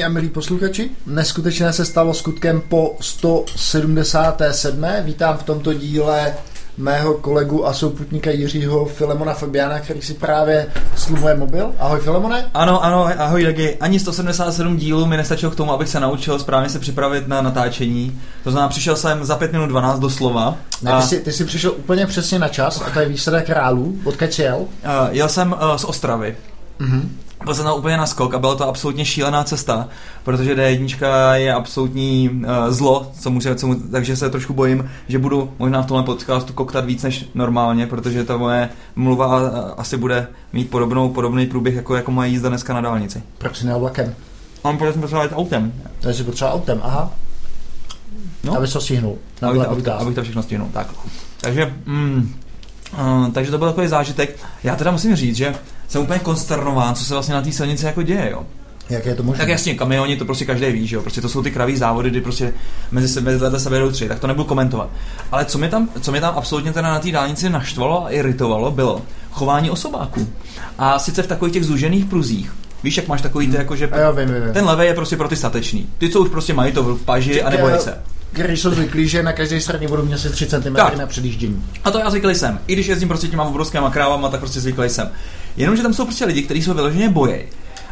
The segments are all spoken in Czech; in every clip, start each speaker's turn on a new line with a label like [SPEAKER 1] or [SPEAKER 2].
[SPEAKER 1] Vážení a milí posluchači, neskutečné se stalo skutkem po 177. Vítám v tomto díle mého kolegu a souputníka Jiřího Filemona Fabiana, který si právě slumuje mobil. Ahoj Filemone.
[SPEAKER 2] Ano, ano, ahoj Legi. Ani 177 dílů mi nestačilo k tomu, abych se naučil správně se připravit na natáčení. To znamená, přišel jsem za 5 minut 12 doslova.
[SPEAKER 1] Ne, ty, jsi, ty jsi přišel úplně přesně na čas a to je výsledek králů. Odkud jsi jel? Uh,
[SPEAKER 2] jel jsem uh, z Ostravy. Mm-hmm. Byl jsem tam úplně na skok a byla to absolutně šílená cesta, protože D1 je absolutní uh, zlo, co může, co mu, takže se trošku bojím, že budu možná v tomhle podcastu koktat víc než normálně, protože ta moje mluva asi bude mít podobnou, podobný průběh jako, jako moje jízda dneska na dálnici.
[SPEAKER 1] Proč nejel vlakem?
[SPEAKER 2] Mám protože jsem potřeboval autem.
[SPEAKER 1] Takže potřeboval autem, aha. No. Aby to stihnul.
[SPEAKER 2] Abych, abych, to, abych to všechno stihnul, tak. Takže, mm, uh, takže to byl takový zážitek. Já teda musím říct, že jsem úplně konsternován, co se vlastně na té silnici jako děje, jo.
[SPEAKER 1] Jak je to možné?
[SPEAKER 2] Tak jasně, kamioni to prostě každý ví, že jo. Prostě to jsou ty kraví závody, kdy prostě mezi sebe, vedle sebe jdou tři, tak to nebudu komentovat. Ale co mě tam, co mě tam absolutně teda na té dálnici naštvalo a iritovalo, bylo chování osobáků. A sice v takových těch zúžených pruzích. Víš, jak máš takový ty, jako, že
[SPEAKER 1] jo, vím, vím.
[SPEAKER 2] ten levý je prostě pro ty statečný. Ty, co už prostě mají to v paži a nebojí se
[SPEAKER 1] když jsou zvyklí, že na každé straně budou mít asi 3 cm tak. na předjíždění.
[SPEAKER 2] A to já zvyklý jsem. I když jezdím prostě těma obrovskými krávama, tak prostě zvyklý jsem. Jenomže tam jsou prostě lidi, kteří jsou vyloženě boje.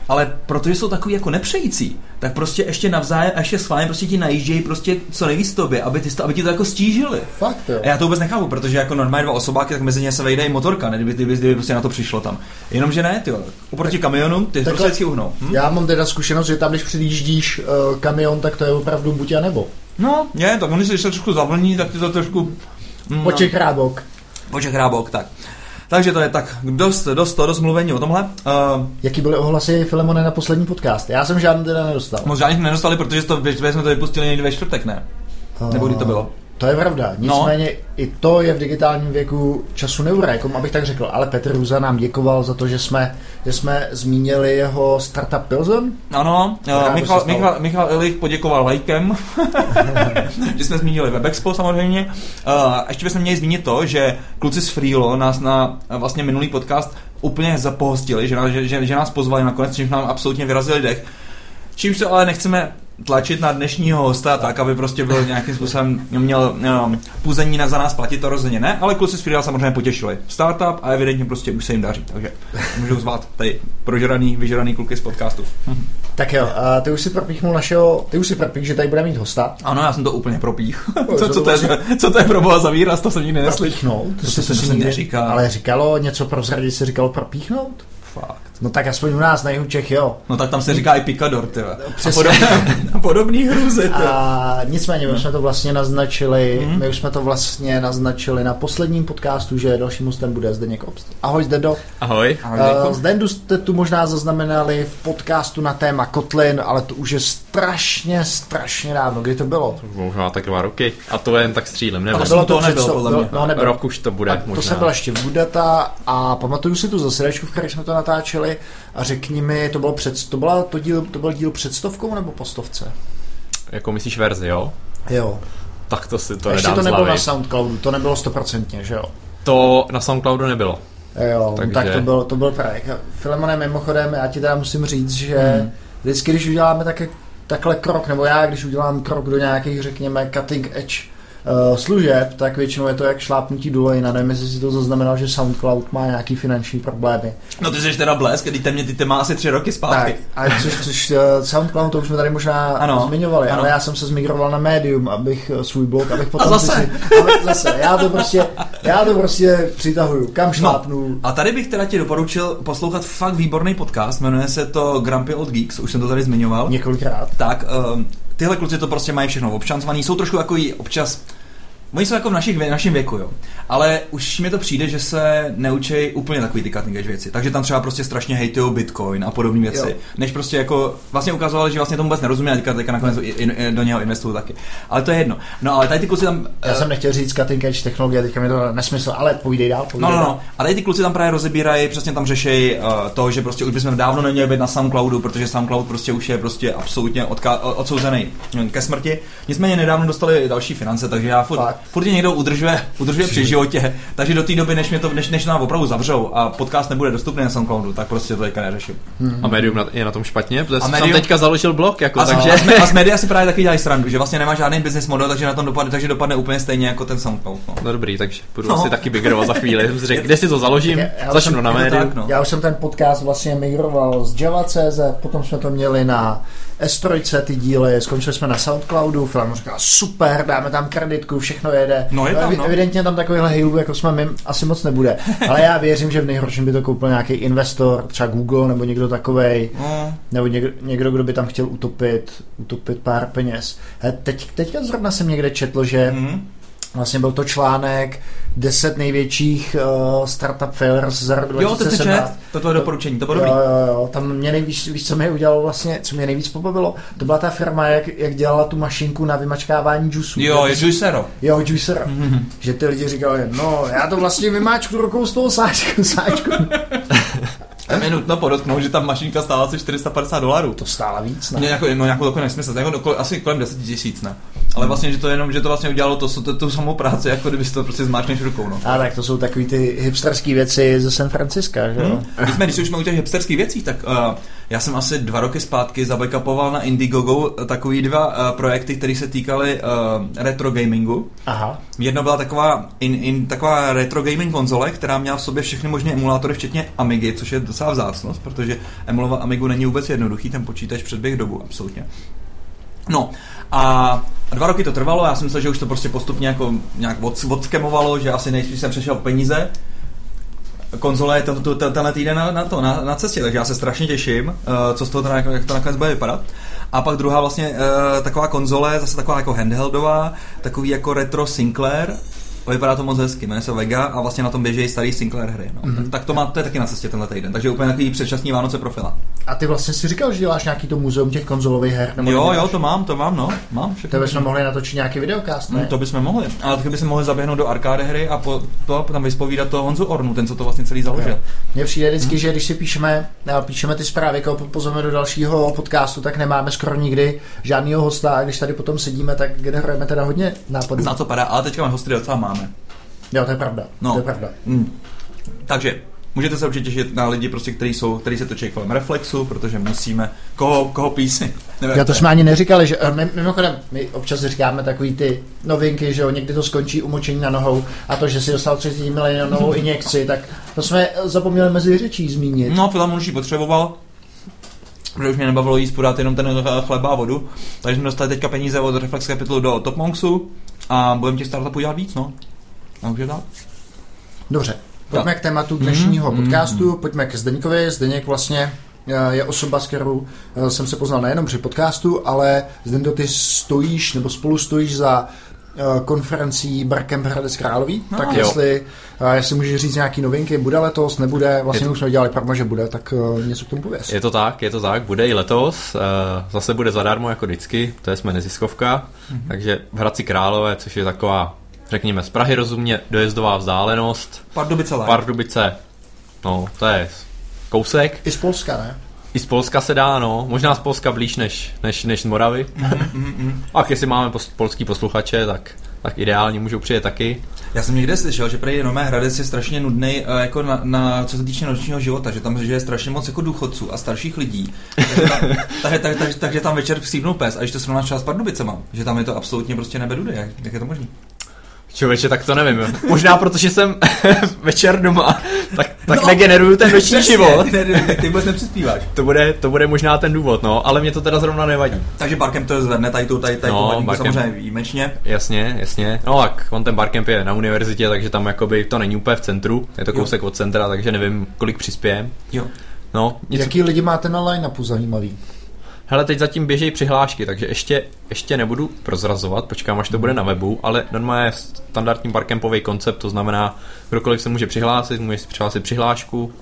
[SPEAKER 2] Ale protože jsou takový jako nepřející, tak prostě ještě navzájem, ještě schválně prostě ti najíždějí prostě co nejvíc tobě, aby, ty, aby ti to jako stížili.
[SPEAKER 1] Fakt jo.
[SPEAKER 2] A já to vůbec nechápu, protože jako normálně dva osobáky, tak mezi ně se vejde i motorka, ne, kdyby, kdyby, kdyby prostě na to přišlo tam. Jenomže ne, ty oproti kamionům, ty prostě vždycky uhnou.
[SPEAKER 1] Hm? Já mám teda zkušenost, že tam, když přijíždíš uh, kamion, tak to je opravdu buď a nebo.
[SPEAKER 2] No, je, tak oni se trošku zavlní, tak ty to trošku...
[SPEAKER 1] Mm, Poček rábok.
[SPEAKER 2] Poček rábok, tak. Takže to je tak dost, dost, dost mluvení o tomhle. Uh,
[SPEAKER 1] Jaký byly ohlasy Filemone na poslední podcast? Já jsem žádný teda nedostal.
[SPEAKER 2] Možná žádný nedostali, protože to, jsme to vypustili někdy ve čtvrtek, ne? Uh, Nebo kdy to bylo?
[SPEAKER 1] To je pravda. No. Nicméně no. i to je v digitálním věku času neura, jako abych tak řekl. Ale Petr Ruza nám děkoval za to, že jsme, že jsme zmínili jeho startup Pilsen.
[SPEAKER 2] Ano, uh, Michal, Michal, Michal Ilich poděkoval lajkem, že jsme zmínili WebExpo samozřejmě. Uh, ještě bychom měli zmínit to, že kluci z Freelo nás na vlastně minulý podcast úplně zapohostili, že, že, že, že nás pozvali nakonec, čímž nám absolutně vyrazili dech. Čímž to ale nechceme tlačit na dnešního hosta tak, aby prostě byl nějakým způsobem měl um, půzení na za nás platit, to rozhodně ne, ale kluci z Freela samozřejmě potěšili. Startup a evidentně prostě už se jim daří, takže můžou zvát tady prožraný, vyžraný kluky z podcastu.
[SPEAKER 1] tak jo, a ty už si propíchnul našeho, ty už si propích, že tady bude mít hosta.
[SPEAKER 2] Ano, já jsem to úplně propích. co, co, to je, co to je pro boha za výraz, to jsem nikdy neslyšel.
[SPEAKER 1] To, to, to, to se neříká. Ale říkalo něco pro zradit, se říkalo propíchnout?
[SPEAKER 2] Fakt.
[SPEAKER 1] No tak aspoň u nás na jihu Čech, jo.
[SPEAKER 2] No tak tam se říká i pikador, ty. A podobné, podobný hrůzy,
[SPEAKER 1] A nicméně, my jsme to vlastně naznačili, mm-hmm. my už jsme to vlastně naznačili na posledním podcastu, že dalším hostem bude Zdeněk Obst. Ahoj Zdedo.
[SPEAKER 2] Ahoj. Ahoj
[SPEAKER 1] uh, Zdendu jste tu možná zaznamenali v podcastu na téma Kotlin, ale to už je strašně, strašně dávno. Kdy to bylo?
[SPEAKER 3] Možná tak dva roky. A to jen tak střílem,
[SPEAKER 2] nebo? bylo to, to nebylo, podle mě.
[SPEAKER 3] No, nebylo. Rok už to bude, a
[SPEAKER 1] možná. To se byla ještě Budata a pamatuju si tu zasedačku, v které jsme to natáčeli natáčeli a řekni mi, to bylo, před, to byla, to díl, to byl díl před stovkou nebo po stovce?
[SPEAKER 3] Jako myslíš verzi, jo?
[SPEAKER 1] Jo.
[SPEAKER 3] Tak to si to
[SPEAKER 1] Ještě to nebylo na Soundcloudu, to nebylo stoprocentně, že jo?
[SPEAKER 3] To na Soundcloudu nebylo.
[SPEAKER 1] Jo, Takže... tak to byl, to byl právě. Filemone, mimochodem, já ti teda musím říct, že hmm. vždycky, když uděláme také, takhle krok, nebo já, když udělám krok do nějakých, řekněme, cutting edge uh, služeb, tak většinou je to jak šlápnutí do lejna. Nevím, jestli si to zaznamenal, že SoundCloud má nějaký finanční problémy.
[SPEAKER 2] No ty jsi teda blesk, když mě ty má asi tři roky zpátky.
[SPEAKER 1] Tak, a což, což uh, SoundCloud, to už jsme tady možná ano, zmiňovali, ano. ale já jsem se zmigroval na Medium, abych uh, svůj blog, abych potom...
[SPEAKER 2] A zase? Si,
[SPEAKER 1] abych, zase, já to prostě, já to prostě přitahuju, kam no, šlápnu. No,
[SPEAKER 2] a tady bych teda ti doporučil poslouchat fakt výborný podcast, jmenuje se to Grumpy Old Geeks, už jsem to tady zmiňoval.
[SPEAKER 1] Několikrát.
[SPEAKER 2] Tak, um, tyhle kluci to prostě mají všechno občansvaný, jsou trošku jako občas Oni jsou jako v našich, v našem věku, jo. Ale už mi to přijde, že se neučí úplně takový ty cutting edge věci. Takže tam třeba prostě strašně hejtují Bitcoin a podobné věci. Jo. Než prostě jako vlastně ukazovali, že vlastně tomu vůbec nerozumí a teďka, teďka nakonec in, in, do něho investují taky. Ale to je jedno. No ale tady ty kluci tam.
[SPEAKER 1] Já uh, jsem nechtěl říct cutting edge technologie, teďka mi to nesmysl, ale povídej dál. Povídej
[SPEAKER 2] no, no, no. A tady ty kluci tam právě rozebírají, přesně tam řeší uh, to, že prostě už bychom dávno neměli být na SoundCloudu, protože SoundCloud prostě už je prostě absolutně odka- odsouzený ke smrti. Nicméně nedávno dostali další finance, takže já furt, furt tě někdo udržuje, udržuje při životě, takže do té doby, než, mě to, než, než nám opravdu zavřou a podcast nebude dostupný na SoundCloudu, tak prostě to teďka neřeším.
[SPEAKER 3] Hmm. A Medium je na tom špatně, protože
[SPEAKER 2] A
[SPEAKER 3] jsem
[SPEAKER 2] Medium-
[SPEAKER 3] teďka založil blog, jako,
[SPEAKER 2] A,
[SPEAKER 3] takže...
[SPEAKER 2] takže... a, z média si právě taky dělají srandu, že vlastně nemá žádný business model, takže na tom dopadne, takže dopadne úplně stejně jako ten SoundCloud. No.
[SPEAKER 3] No dobrý, takže budu
[SPEAKER 2] No.
[SPEAKER 3] asi taky migrovat za chvíli. Jsem řekl, kde si to založím,
[SPEAKER 1] Já- já
[SPEAKER 3] začnu
[SPEAKER 1] jsem-
[SPEAKER 3] na
[SPEAKER 2] je
[SPEAKER 3] médium.
[SPEAKER 2] tak, no.
[SPEAKER 1] Já už jsem ten podcast vlastně migroval z Java.cz, potom jsme to měli na S3, ty díly, skončili jsme na Soundcloudu, Film říkal, super, dáme tam kreditku, všechno jede.
[SPEAKER 2] No, je tam,
[SPEAKER 1] Evi-
[SPEAKER 2] no.
[SPEAKER 1] Evidentně tam takovýhle hejlu, jako jsme my, asi moc nebude. Ale já věřím, že v nejhorším by to koupil nějaký investor, třeba Google nebo někdo takovej,
[SPEAKER 2] No,
[SPEAKER 1] nebo někdo, někdo, kdo by tam chtěl utopit, utopit pár peněz. He, teď, teďka zrovna jsem někde četl, že
[SPEAKER 2] mm,
[SPEAKER 1] Vlastně byl to článek 10 největších uh, startup failures za rok
[SPEAKER 2] jo, to
[SPEAKER 1] 2017.
[SPEAKER 2] čet, to tvoje doporučení, to bylo
[SPEAKER 1] Jo,
[SPEAKER 2] dobrý.
[SPEAKER 1] jo, jo, tam mě nejvíc, víš, co mě udělalo vlastně, co mě nejvíc pobavilo, to byla ta firma, jak, jak dělala tu mašinku na vymačkávání džusů.
[SPEAKER 2] Jo, je Juicero.
[SPEAKER 1] Jo, juicer.
[SPEAKER 2] Mhm.
[SPEAKER 1] Že ty lidi říkali, no, já to vlastně vymáčku rukou z toho sáčku, sáčku.
[SPEAKER 2] Tam je nutno podotknout, že ta mašinka stála asi 450 dolarů.
[SPEAKER 1] To stála víc,
[SPEAKER 2] No,
[SPEAKER 1] ne?
[SPEAKER 2] jako, no nějakou takovou nesmysl, jako, do- asi kolem 10 tisíc, ne? Ale vlastně, že to jenom, že to vlastně udělalo to, to, tu samou práci, jako kdyby to prostě zmáčkneš rukou, no.
[SPEAKER 1] A tak to jsou takový ty hipsterské věci ze San Francisca, že jo?
[SPEAKER 2] Hmm. Když jsme, když už jsme u těch hipsterských věcí, tak uh, já jsem asi dva roky zpátky zabackupoval na Indiegogo uh, takový dva uh, projekty, které se týkaly uh, retro gamingu.
[SPEAKER 1] Aha.
[SPEAKER 2] Jedno byla taková, in, in, taková retro gaming konzole, která měla v sobě všechny možné emulátory, včetně Amigy, což je docela vzácnost, protože emulovat Amigu není vůbec jednoduchý, ten počítač předběh dobu, absolutně. No a dva roky to trvalo, já jsem myslel, že už to prostě postupně jako nějak od, odskemovalo, že asi nejspíš jsem přešel peníze. Konzole je to, to, to, tenhle týden na, na, to, na, na cestě, takže já se strašně těším, uh, co z toho teda, jak to nakonec bude vypadat. A pak druhá vlastně uh, taková konzole, zase taková jako handheldová, takový jako retro Sinclair, Vypadá to moc hezky, jmenuje se Vega a vlastně na tom běží starý Sinclair hry. No. Mm-hmm. Tak, tak, to má, to je taky na cestě tenhle týden, takže úplně takový předčasný Vánoce profila.
[SPEAKER 1] A ty vlastně si říkal, že děláš nějaký to muzeum těch konzolových her? Nebo
[SPEAKER 2] Jo, jo, to mám, to mám, no. Mám všechno.
[SPEAKER 1] To bychom mohli natočit nějaký videokast, ne?
[SPEAKER 2] No, to bychom mohli. Ale taky bychom mohli zaběhnout do arkády hry a po, to tam vyspovídat toho Honzu Ornu, ten, co to vlastně celý založil.
[SPEAKER 1] Mně přijde vždycky, že když si píšeme, eh, píšeme ty zprávy, koho pozveme do dalšího podcastu, tak nemáme skoro nikdy žádného hosta a když tady potom sedíme, tak generujeme teda hodně nápadů.
[SPEAKER 2] Na co padá, ale teďka hosty docela máme.
[SPEAKER 1] Jo, to je pravda.
[SPEAKER 2] No.
[SPEAKER 1] To je pravda.
[SPEAKER 2] Mm. Takže můžete se určitě těšit na lidi, prostě, kteří jsou, kteří se točí kolem reflexu, protože musíme, koho, koho písy.
[SPEAKER 1] Já to jsme ani neříkali, že eh, my, mimochodem, my občas říkáme takový ty novinky, že jo, někdy to skončí umočení na nohou a to, že si dostal 30 milionovou injekci, tak to jsme zapomněli mezi řečí zmínit.
[SPEAKER 2] No, Filam už ji potřeboval, protože už mě nebavilo jíst podat jenom ten chleba a vodu, takže jsme dostali teďka peníze od Reflex Capitalu do Top Monksu a budeme těch startupů dělat víc, no. A tak.
[SPEAKER 1] Dobře, pojďme k tématu dnešního podcastu, pojďme ke Zdeňkovi. Zdeněk vlastně eh, je osoba, s kterou eh, jsem se poznal nejenom při podcastu, ale Zdendo, ty stojíš nebo spolu stojíš za konferencí Barcamp Hradec Králový,
[SPEAKER 2] No,
[SPEAKER 1] tak
[SPEAKER 3] jo.
[SPEAKER 1] jestli, eh, jestli můžeš říct nějaký novinky, bude letos, nebude, vlastně už jsme dělali promo, že bude, tak eh, něco k tomu pověz.
[SPEAKER 3] Je to tak, je to tak, bude i letos, eh, zase bude zadarmo jako vždycky, to je jsme neziskovka, takže v Hradci Králové, což je taková, řekněme, z Prahy rozumně dojezdová vzdálenost,
[SPEAKER 2] Pardubice.
[SPEAKER 3] Pardubice, no to je kousek,
[SPEAKER 1] I z Polska, ne?
[SPEAKER 3] I z Polska se dá, no, možná z Polska blíž než, než, než z Moravy, a jestli máme pos, polský posluchače, tak, tak ideálně můžou přijet taky.
[SPEAKER 2] Já jsem někde slyšel, že prý Nové Hradec je strašně nudný jako na, na, co se týče nočního života, že tam žije strašně moc jako důchodců a starších lidí. Takže tam, takže, takže, takže, takže tam večer stříbnou pes a když to srovnáš třeba s Pardubicema, že tam je to absolutně prostě nebedudy, jak, jak je to možné?
[SPEAKER 3] Člověče, tak to nevím. Možná protože jsem večer doma, tak, tak no, negeneruju ten noční život.
[SPEAKER 2] Ty, ty, ty vůbec nepřispíváš.
[SPEAKER 3] To bude, to bude možná ten důvod, no, ale mě to teda zrovna nevadí.
[SPEAKER 2] Takže Barkem to zvedne tady tu, tady, tady
[SPEAKER 3] No,
[SPEAKER 2] tu
[SPEAKER 3] Barcamp.
[SPEAKER 2] samozřejmě výjimečně.
[SPEAKER 3] Jasně, jasně. No tak, on ten barcamp je na univerzitě, takže tam jakoby to není úplně v centru, je to
[SPEAKER 2] Jo.
[SPEAKER 3] kousek od centra, takže nevím, kolik přispějem.
[SPEAKER 2] Jo.
[SPEAKER 3] No, nic,
[SPEAKER 1] Jaký lidi máte na line-upu zajímavý?
[SPEAKER 3] Hele, teď zatím běžejí přihlášky, takže ještě, ještě nebudu prozrazovat, počkám, až to bude na webu, ale normálně je standardní barcampový koncept, to znamená, kdokoliv se může přihlásit, může si přihlásit přihlášku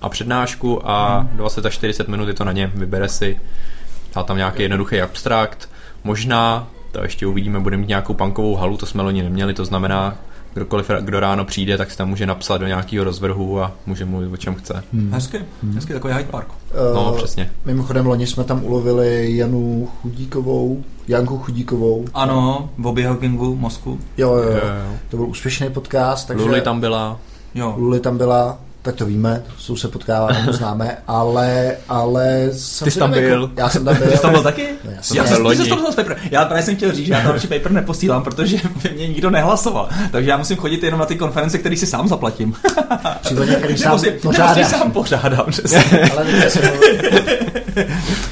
[SPEAKER 3] a přednášku a 20 až 40 minut je to na něm, vybere si, dá tam nějaký jednoduchý abstrakt, možná, to ještě uvidíme, budeme mít nějakou punkovou halu, to jsme loni neměli, to znamená, kdokoliv, kdo ráno přijde, tak se tam může napsat do nějakého rozvrhu a může mluvit o čem chce.
[SPEAKER 2] Hmm. Hezky, hmm. hezky, takový Hyde Park.
[SPEAKER 3] Uh, no, přesně.
[SPEAKER 1] Mimochodem, loni jsme tam ulovili Janu Chudíkovou, Janku Chudíkovou.
[SPEAKER 2] Ano, v biohackingu mozku.
[SPEAKER 1] Jo, jo, jo, jo. To byl úspěšný podcast. Takže
[SPEAKER 3] Luli tam byla.
[SPEAKER 1] Jo. Luli tam byla tak to víme, jsou se potkáváme, to známe, ale, ale
[SPEAKER 3] jsem Ty jsi tam byl. Jako,
[SPEAKER 1] já jsem tam byl.
[SPEAKER 2] Ty jsi tam byl taky?
[SPEAKER 1] No, já
[SPEAKER 2] jsem já jsem loni. Paper. Já právě jsem chtěl říct, že já tam paper neposílám, protože mě nikdo nehlasoval. Takže já musím chodit jenom na ty konference, které si sám zaplatím.
[SPEAKER 1] Případně, který sám pořádám.
[SPEAKER 2] sám pořádám,
[SPEAKER 1] ale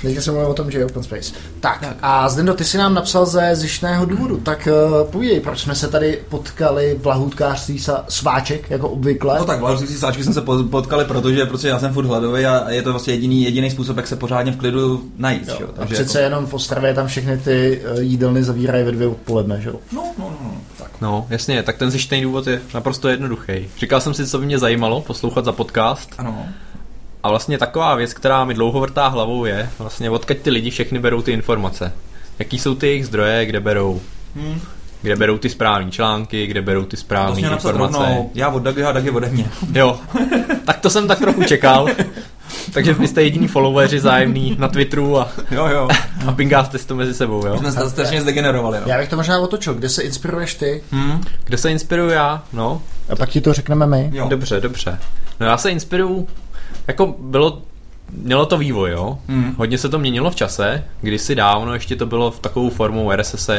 [SPEAKER 1] teďka se mluvím o tom, že je open space. Tak, tak. a Zdendo, ty si nám napsal ze zjištného důvodu, tak uh, povídej, proč jsme se tady potkali v lahůdkářství sváček, jako obvykle?
[SPEAKER 2] No tak v sváčky jsem se potkali, protože prostě já jsem furt hladový a je to vlastně jediný, jediný způsob, jak se pořádně v klidu najít. Jo. Jo?
[SPEAKER 1] Takže a přece jako... jenom v Ostravě tam všechny ty eh, jídelny zavírají ve dvě odpoledne, že jo?
[SPEAKER 2] No, no, no, no. Tak.
[SPEAKER 3] No, jasně, tak ten zjištěný důvod je naprosto jednoduchý. Říkal jsem si, co by mě zajímalo, poslouchat za podcast.
[SPEAKER 2] Ano.
[SPEAKER 3] A vlastně taková věc, která mi dlouho vrtá hlavou, je vlastně odkud ty lidi všechny berou ty informace. Jaký jsou ty jejich zdroje, kde berou hmm kde berou ty správné články, kde berou ty správné informace. Rovnou,
[SPEAKER 2] já od Dagy a Dagy ode mě.
[SPEAKER 3] Jo, tak to jsem tak trochu čekal. Takže vy jste jediní followeri zájemný na Twitteru a,
[SPEAKER 2] jo, jo.
[SPEAKER 3] a pingáte si to mezi sebou. Jo?
[SPEAKER 2] Jsme se strašně zdegenerovali.
[SPEAKER 1] No. Já bych to možná otočil. Kde se inspiruješ ty?
[SPEAKER 3] Hmm. Kde se inspiruju já? No.
[SPEAKER 1] A pak ti to řekneme my.
[SPEAKER 3] Jo. Dobře, dobře. No já se inspiruju jako bylo mělo to vývoj, jo. Mm. Hodně se to měnilo v čase, kdysi dávno ještě to bylo v takovou formou RSS,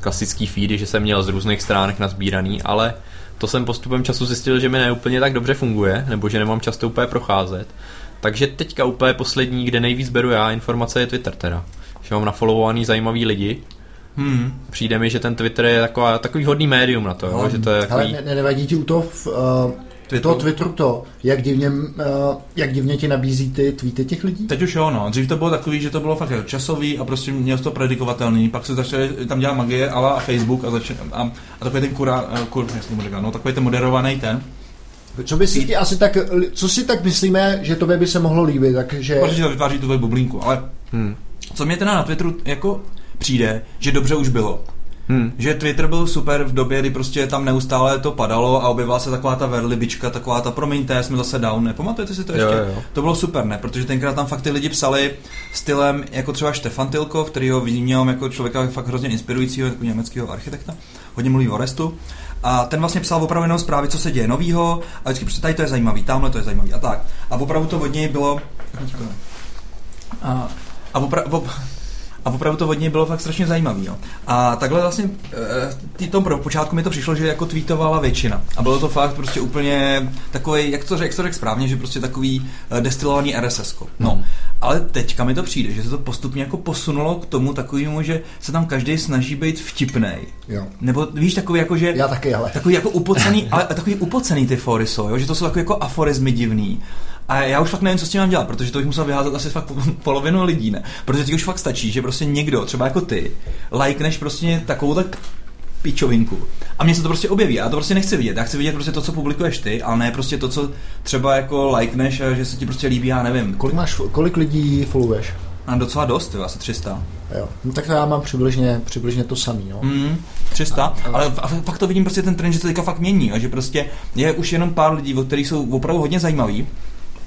[SPEAKER 3] klasický feedy, že jsem měl z různých stránek nazbíraný, ale to jsem postupem času zjistil, že mi neúplně tak dobře funguje, nebo že nemám často úplně procházet. Takže teďka úplně poslední, kde nejvíc beru já informace je Twitter teda. Že mám nafollowovaný zajímavý lidi, Hmm. Přijde mi, že ten Twitter je taková, takový hodný médium na to, jo? že to je takový...
[SPEAKER 1] Ale ne, nevadí ti u toho v, uh, Twitteru. To Twitteru to, jak divně, uh, jak divně ti nabízí ty tweety těch lidí?
[SPEAKER 2] Teď už jo, no. Dřív to bylo takový, že to bylo fakt časový a prostě měl to predikovatelný. Pak se začali tam dělat magie, ale Facebook a, začal, a, a takový ten kura, uh, kur, jak jsem říkal, no, takový ten moderovaný ten.
[SPEAKER 1] Co by si ti asi tak, co si tak myslíme, že to by se mohlo líbit, takže...
[SPEAKER 2] Protože to vytváří tu bublinku, ale hmm. co mě teda na Twitteru jako přijde, že dobře už bylo. Hmm. Že Twitter byl super v době, kdy prostě tam neustále to padalo a objevila se taková ta verlibička, taková ta promiňte, jsme zase down, nepamatujete si to ještě? Jo, jo. To bylo super, ne? Protože tenkrát tam fakt ty lidi psali stylem jako třeba Štefan Tilkov, který ho vnímám jako člověka fakt hrozně inspirujícího, jako německého architekta, hodně mluví o restu. A ten vlastně psal opravdu jenom zprávy, co se děje novýho, a vždycky prostě tady to je zajímavý, tamhle to je zajímavý a tak. A opravdu to od něj bylo... A, a opravdu, a opravdu to hodně bylo fakt strašně zajímavý. Jo. A takhle vlastně v tom počátku mi to přišlo, že jako tweetovala většina. A bylo to fakt prostě úplně takový, jak to řekl řek správně, že prostě takový eh, destilovaný RSS. No. Hmm. Ale teďka mi to přijde, že se to postupně jako posunulo k tomu takovému, že se tam každý snaží být vtipnej.
[SPEAKER 1] Jo.
[SPEAKER 2] Nebo víš, takový jako, že...
[SPEAKER 1] Já taky, ale.
[SPEAKER 2] Takový jako upocený, ale takový upocený ty fory jsou, jo? že to jsou takový jako aforizmy divný. A já už fakt nevím, co s tím mám dělat, protože to bych musel vyházet asi fakt polovinu lidí, ne? Protože ti už fakt stačí, že prostě někdo, třeba jako ty, lajkneš prostě takovou tak pičovinku. A mně se to prostě objeví. Já to prostě nechci vidět. Já chci vidět prostě to, co publikuješ ty, ale ne prostě to, co třeba jako lajkneš a že se ti prostě líbí, já nevím.
[SPEAKER 1] Kolik máš, kolik lidí followuješ?
[SPEAKER 2] Mám docela dost, jo, asi 300.
[SPEAKER 1] Jo, no tak já mám přibližně, přibližně to samý, no.
[SPEAKER 2] Mm, 300, a, ale a fakt to vidím prostě ten trend, že se teďka fakt mění a že prostě je už jenom pár lidí, kteří jsou opravdu hodně zajímaví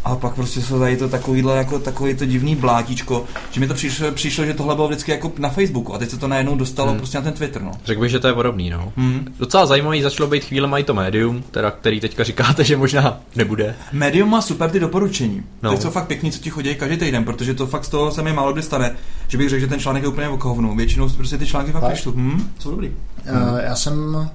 [SPEAKER 2] a pak prostě se tady to takovýhle, jako takový to divný blátíčko, že mi to přišlo, přišlo, že tohle bylo vždycky jako na Facebooku a teď se to najednou dostalo hmm. prostě na ten Twitter, no.
[SPEAKER 3] Řekl bych, že to je podobný, no. Hmm. Docela zajímavý začalo být chvíle mají to médium, teda, který teďka říkáte, že možná nebude.
[SPEAKER 2] Médium má super ty doporučení. No. Teď jsou fakt pěkný, co ti chodí každý týden, protože to fakt z toho se mi málo kdy stane, že bych řekl, že ten článek je úplně okovnu. Většinou prostě ty články fakt přišly. Hmm, jsou dobrý.
[SPEAKER 1] Uh, já jsem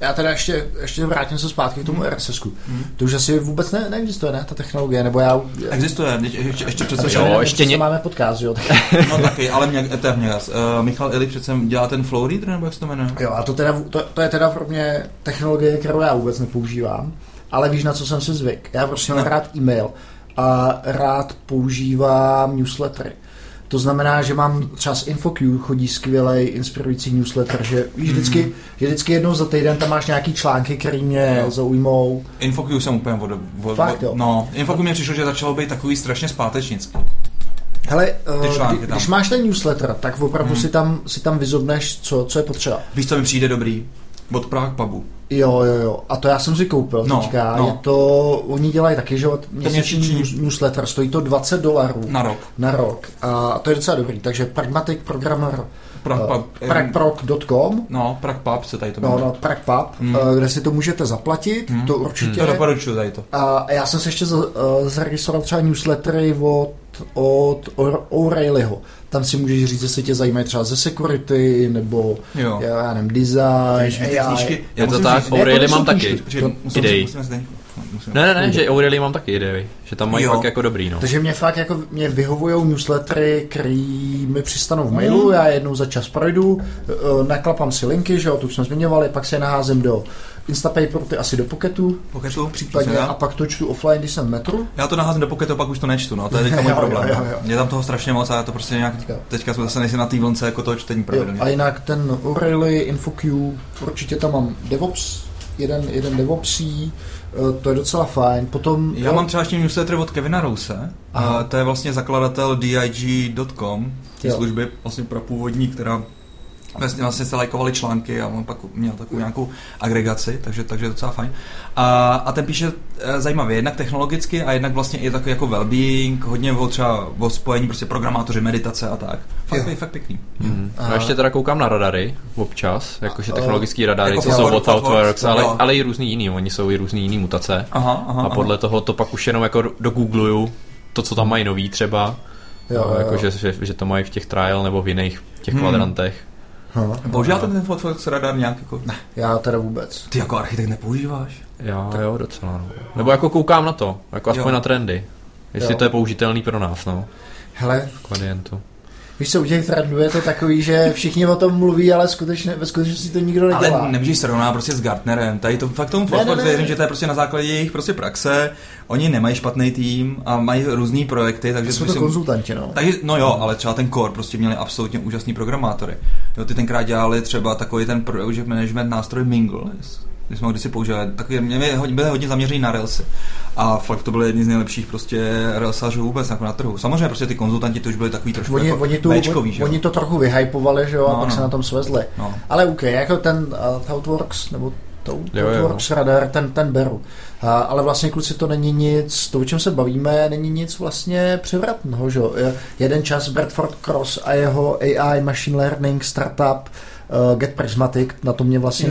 [SPEAKER 1] já teda ještě, ještě vrátím se zpátky k tomu hmm. RSS. Hmm. To už asi vůbec ne, neexistuje, ne, ta technologie, nebo já...
[SPEAKER 2] Existuje, ještě, ještě přece...
[SPEAKER 1] Jo, ještě ně... máme podcast, jo.
[SPEAKER 2] no taky, ale mě, to je mě, uh, Michal Eli přece dělá ten flow reader, nebo jak se to jmenuje?
[SPEAKER 1] Jo, a to, teda, to, to, je teda pro mě technologie, kterou já vůbec nepoužívám, ale víš, na co jsem si zvyk. Já prostě mám no. rád e-mail a rád používám newslettery. To znamená, že mám třeba z InfoQ chodí skvělý inspirující newsletter, že víš vždycky, mm. že vždycky jednou za týden tam máš nějaký články, které mě no. zaujmou.
[SPEAKER 2] InfoQ jsem úplně od, od,
[SPEAKER 1] Fakt, jo.
[SPEAKER 2] No, InfoQ mě přišlo, že začalo být takový strašně zpátečnický.
[SPEAKER 1] Hele, uh, kdy, když máš ten newsletter, tak opravdu hmm. si, tam, si tam vyzobneš, co, co je potřeba.
[SPEAKER 2] Víš, co mi přijde dobrý? Od Prague pubu.
[SPEAKER 1] Jo, jo, jo. A to já jsem si koupil no, teďka. No. Je to, oni dělají taky, že měsíční newsletter, stojí to 20 dolarů.
[SPEAKER 2] Na rok.
[SPEAKER 1] Na rok. A to je docela dobrý. Takže Pragmatic Programmer pragpub.com
[SPEAKER 2] No, Pragpub se tady to
[SPEAKER 1] No, no, Pragpub, mm. kde si to můžete zaplatit, mm. to určitě.
[SPEAKER 2] Mm. To doporučuji tady to.
[SPEAKER 1] A já jsem se ještě zaregistroval třeba newslettery od, od O'Reillyho. Tam si můžeš říct, jestli tě zajímají třeba ze security, nebo jo. já nevím, design, AI.
[SPEAKER 3] Je to tak, O'Reilly mám taky idei. Ne, ne, ne, že Aureli mám taky idei, že tam mají jo. fakt jako dobrý, no.
[SPEAKER 1] Takže mě fakt jako, mě vyhovují newslettery, který mi přistanou v mailu, mm. já jednou za čas projdu, eh, naklapám si linky, že jo, to už jsme zmiňovali, pak se naházím do Instapaper, ty asi do Pocketu,
[SPEAKER 2] Pocketu
[SPEAKER 1] případně, a pak to čtu offline, když jsem v metru.
[SPEAKER 2] Já to naházím do Pocketu, pak už to nečtu, no, to je teďka můj problém. Jo, jo, je tam toho strašně moc a já to prostě nějak, teďka jsme zase nejsi na té vlnce jako toho čtení pravidelně.
[SPEAKER 1] A jinak ten O'Reilly, InfoQ, určitě tam mám DevOps, jeden, jeden DevOpsí, to je docela fajn. Potom,
[SPEAKER 2] Já jo. mám třeba ještě newsletter od Kevina Rouse, a to je vlastně zakladatel dig.com, té služby vlastně pro původní, která vlastně, vlastně se lajkovali články a on pak měl takovou nějakou agregaci, takže, takže docela fajn. A, a ten píše e, zajímavě, jednak technologicky a jednak vlastně i takový jako well-being, hodně o třeba o spojení prostě programátoři, meditace a tak. Fakt, je fakt pěkný.
[SPEAKER 3] Hmm. A ještě teda koukám na radary občas, jakože technologický radary, jako co jsou od Thoughtworks, ale, ale i různý jiný, oni jsou i různý jiný mutace. Aha, aha, a podle aha. toho to pak už jenom jako dogoogluju, to, co tam mají nový třeba, jo, no, jako, jo. Že, že, že, to mají v těch trial nebo v jiných těch hmm. kvadrantech.
[SPEAKER 2] No, Používáte ten Fox radar nějak jako?
[SPEAKER 1] Ne, já teda vůbec.
[SPEAKER 2] Ty jako architekt nepoužíváš?
[SPEAKER 3] Já tak. jo, docela. No. Nebo jako koukám na to, jako aspoň jo. na trendy. Jestli jo. to je použitelný pro nás, no.
[SPEAKER 1] Hele,
[SPEAKER 3] klientu.
[SPEAKER 1] Víš co, u těch trendů je to takový, že všichni o tom mluví, ale skutečně, ve skutečnosti to nikdo nedělá.
[SPEAKER 2] Ale nemůžeš srovnat prostě s Gartnerem. Tady to fakt tomu Fosfor věřím, že to je prostě na základě jejich prostě praxe. Oni nemají špatný tým a mají různý projekty, takže
[SPEAKER 1] jsou to myslím, konzultanti, no.
[SPEAKER 2] Takže, no jo, ale třeba ten core prostě měli absolutně úžasný programátory. Jo, ty tenkrát dělali třeba takový ten project management nástroj Mingle, když jsme ho kdysi používali, takový, mě byly hodně zaměřený na Railsy. A fakt to byly jedni z nejlepších prostě Railsařů vůbec jako na trhu. Samozřejmě prostě ty konzultanti to už byli takový trošku
[SPEAKER 1] oni,
[SPEAKER 2] jako
[SPEAKER 1] oni, tu, Bčkový, že? oni to trochu vyhypovali, že jo, no, a pak no. se na tom svezli. No. Ale OK, jako ten uh, Thoughtworks, nebo Thoughtworks radar, ten, ten beru. A, ale vlastně kluci to není nic, to o čem se bavíme, není nic vlastně převratného, že Jeden čas Bradford Cross a jeho AI machine learning startup uh, Get Prismatic, na to mě vlastně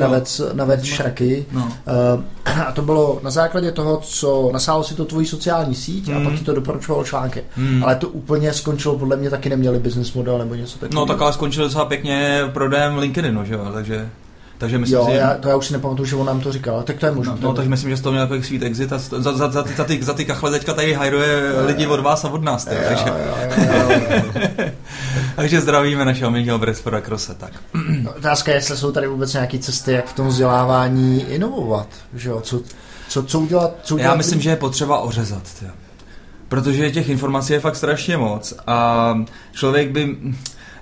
[SPEAKER 1] naved šraky. No. Uh, a to bylo na základě toho, co nasálo si to tvojí sociální síť mm. a pak hmm. ti to doporučovalo články. Mm. Ale to úplně skončilo, podle mě taky neměli business model nebo něco takového.
[SPEAKER 2] No tak ale skončilo docela pěkně prodejem LinkedInu, že jo, takže... Takže myslím,
[SPEAKER 1] jo,
[SPEAKER 2] že...
[SPEAKER 1] já, to já už si nepamatuju, že on nám to říkal, tak to je možné.
[SPEAKER 2] No, no takže myslím, že z toho měl jako sweet exit a za, za, za, za, za, ty, za ty kachle teďka tady hajruje lidi od vás a od nás. Tě, takže... takže zdravíme našeho milého Bradforda Krose. Tak.
[SPEAKER 1] No, otázka je, jestli jsou tady vůbec nějaké cesty, jak v tom vzdělávání inovovat. Že jo? Co, co, co udělat? Co udělat
[SPEAKER 2] já myslím, že je potřeba ořezat. Tě. Protože těch informací je fakt strašně moc a člověk by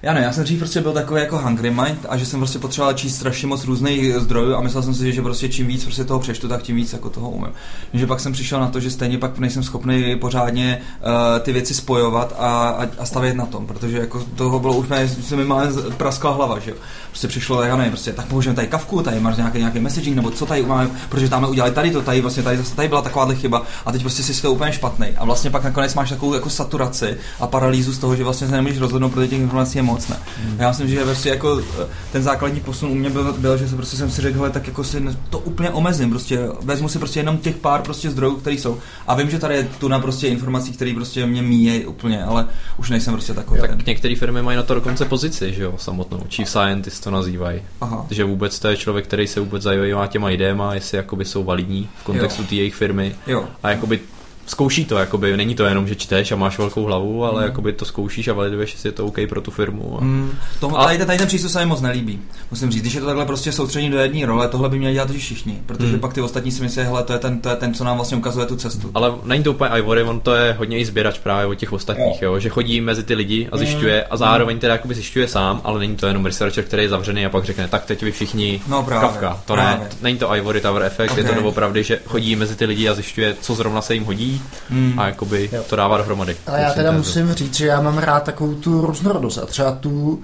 [SPEAKER 2] já ne, já jsem dřív prostě byl takový jako hungry mind a že jsem prostě potřeboval číst strašně moc různých zdrojů a myslel jsem si, že prostě čím víc prostě toho přečtu, tak tím víc jako toho umím. Takže pak jsem přišel na to, že stejně pak nejsem schopný pořádně uh, ty věci spojovat a, a, a stavět na tom, protože jako toho bylo už se mi máme praskla hlava, že jo. Prostě přišlo, já nevím, prostě tak použijeme tady kavku, tady máš nějaký, nějaký messaging, nebo co tady máme, protože tam udělali tady to, tady vlastně tady, tady byla taková chyba a teď prostě si to úplně špatný. A vlastně pak nakonec máš takovou jako saturaci a paralýzu z toho, že vlastně se nemůžeš rozhodnout, protože těch informací je moc moc ne. Hmm. Já myslím, že prostě jako eh, ten základní posun u mě byl, byl že se prostě jsem si řekl, hele, tak jako si to úplně omezím, prostě vezmu si prostě jenom těch pár prostě zdrojů, které jsou. A vím, že tady je tu na prostě informací, které prostě mě míjejí úplně, ale už nejsem prostě takový.
[SPEAKER 3] Tak ten. některé firmy mají na to dokonce pozici, že jo, samotnou. Chief Scientist to nazývají. Aha. Že vůbec to je člověk, který se vůbec zajímá těma idéma, jestli jakoby jsou validní v kontextu té jejich firmy. Jo. A jakoby zkouší to, jakoby, není to jenom, že čteš a máš velkou hlavu, ale mm. jakoby to zkoušíš a validuješ, jestli je to OK pro tu firmu. A... Mm.
[SPEAKER 2] Tom, ale tady, tady ten přístup se mi moc nelíbí. Musím říct, když je to takhle prostě soustředění do jedné role, tohle by měli dělat všichni, protože mm. pak ty ostatní si myslí, hele, to je, ten, to je ten, co nám vlastně ukazuje tu cestu.
[SPEAKER 3] Ale není to úplně Ivory, on to je hodně i sběrač právě od těch ostatních, jo. jo že chodí mezi ty lidi a zjišťuje a zároveň teda jakoby zjišťuje sám, ale není to jenom researcher, který je zavřený a pak řekne, tak teď vy všichni
[SPEAKER 2] no, právě,
[SPEAKER 3] Kafka. To právě. ne, není to Ivory Tower efekt, okay. je to doopravdy, že chodí mezi ty lidi a zjišťuje, co zrovna se jim hodí mm. a jakoby to dává dohromady.
[SPEAKER 1] Ale já teda musím říct, že já mám rád takovou tu různorodost a třeba tu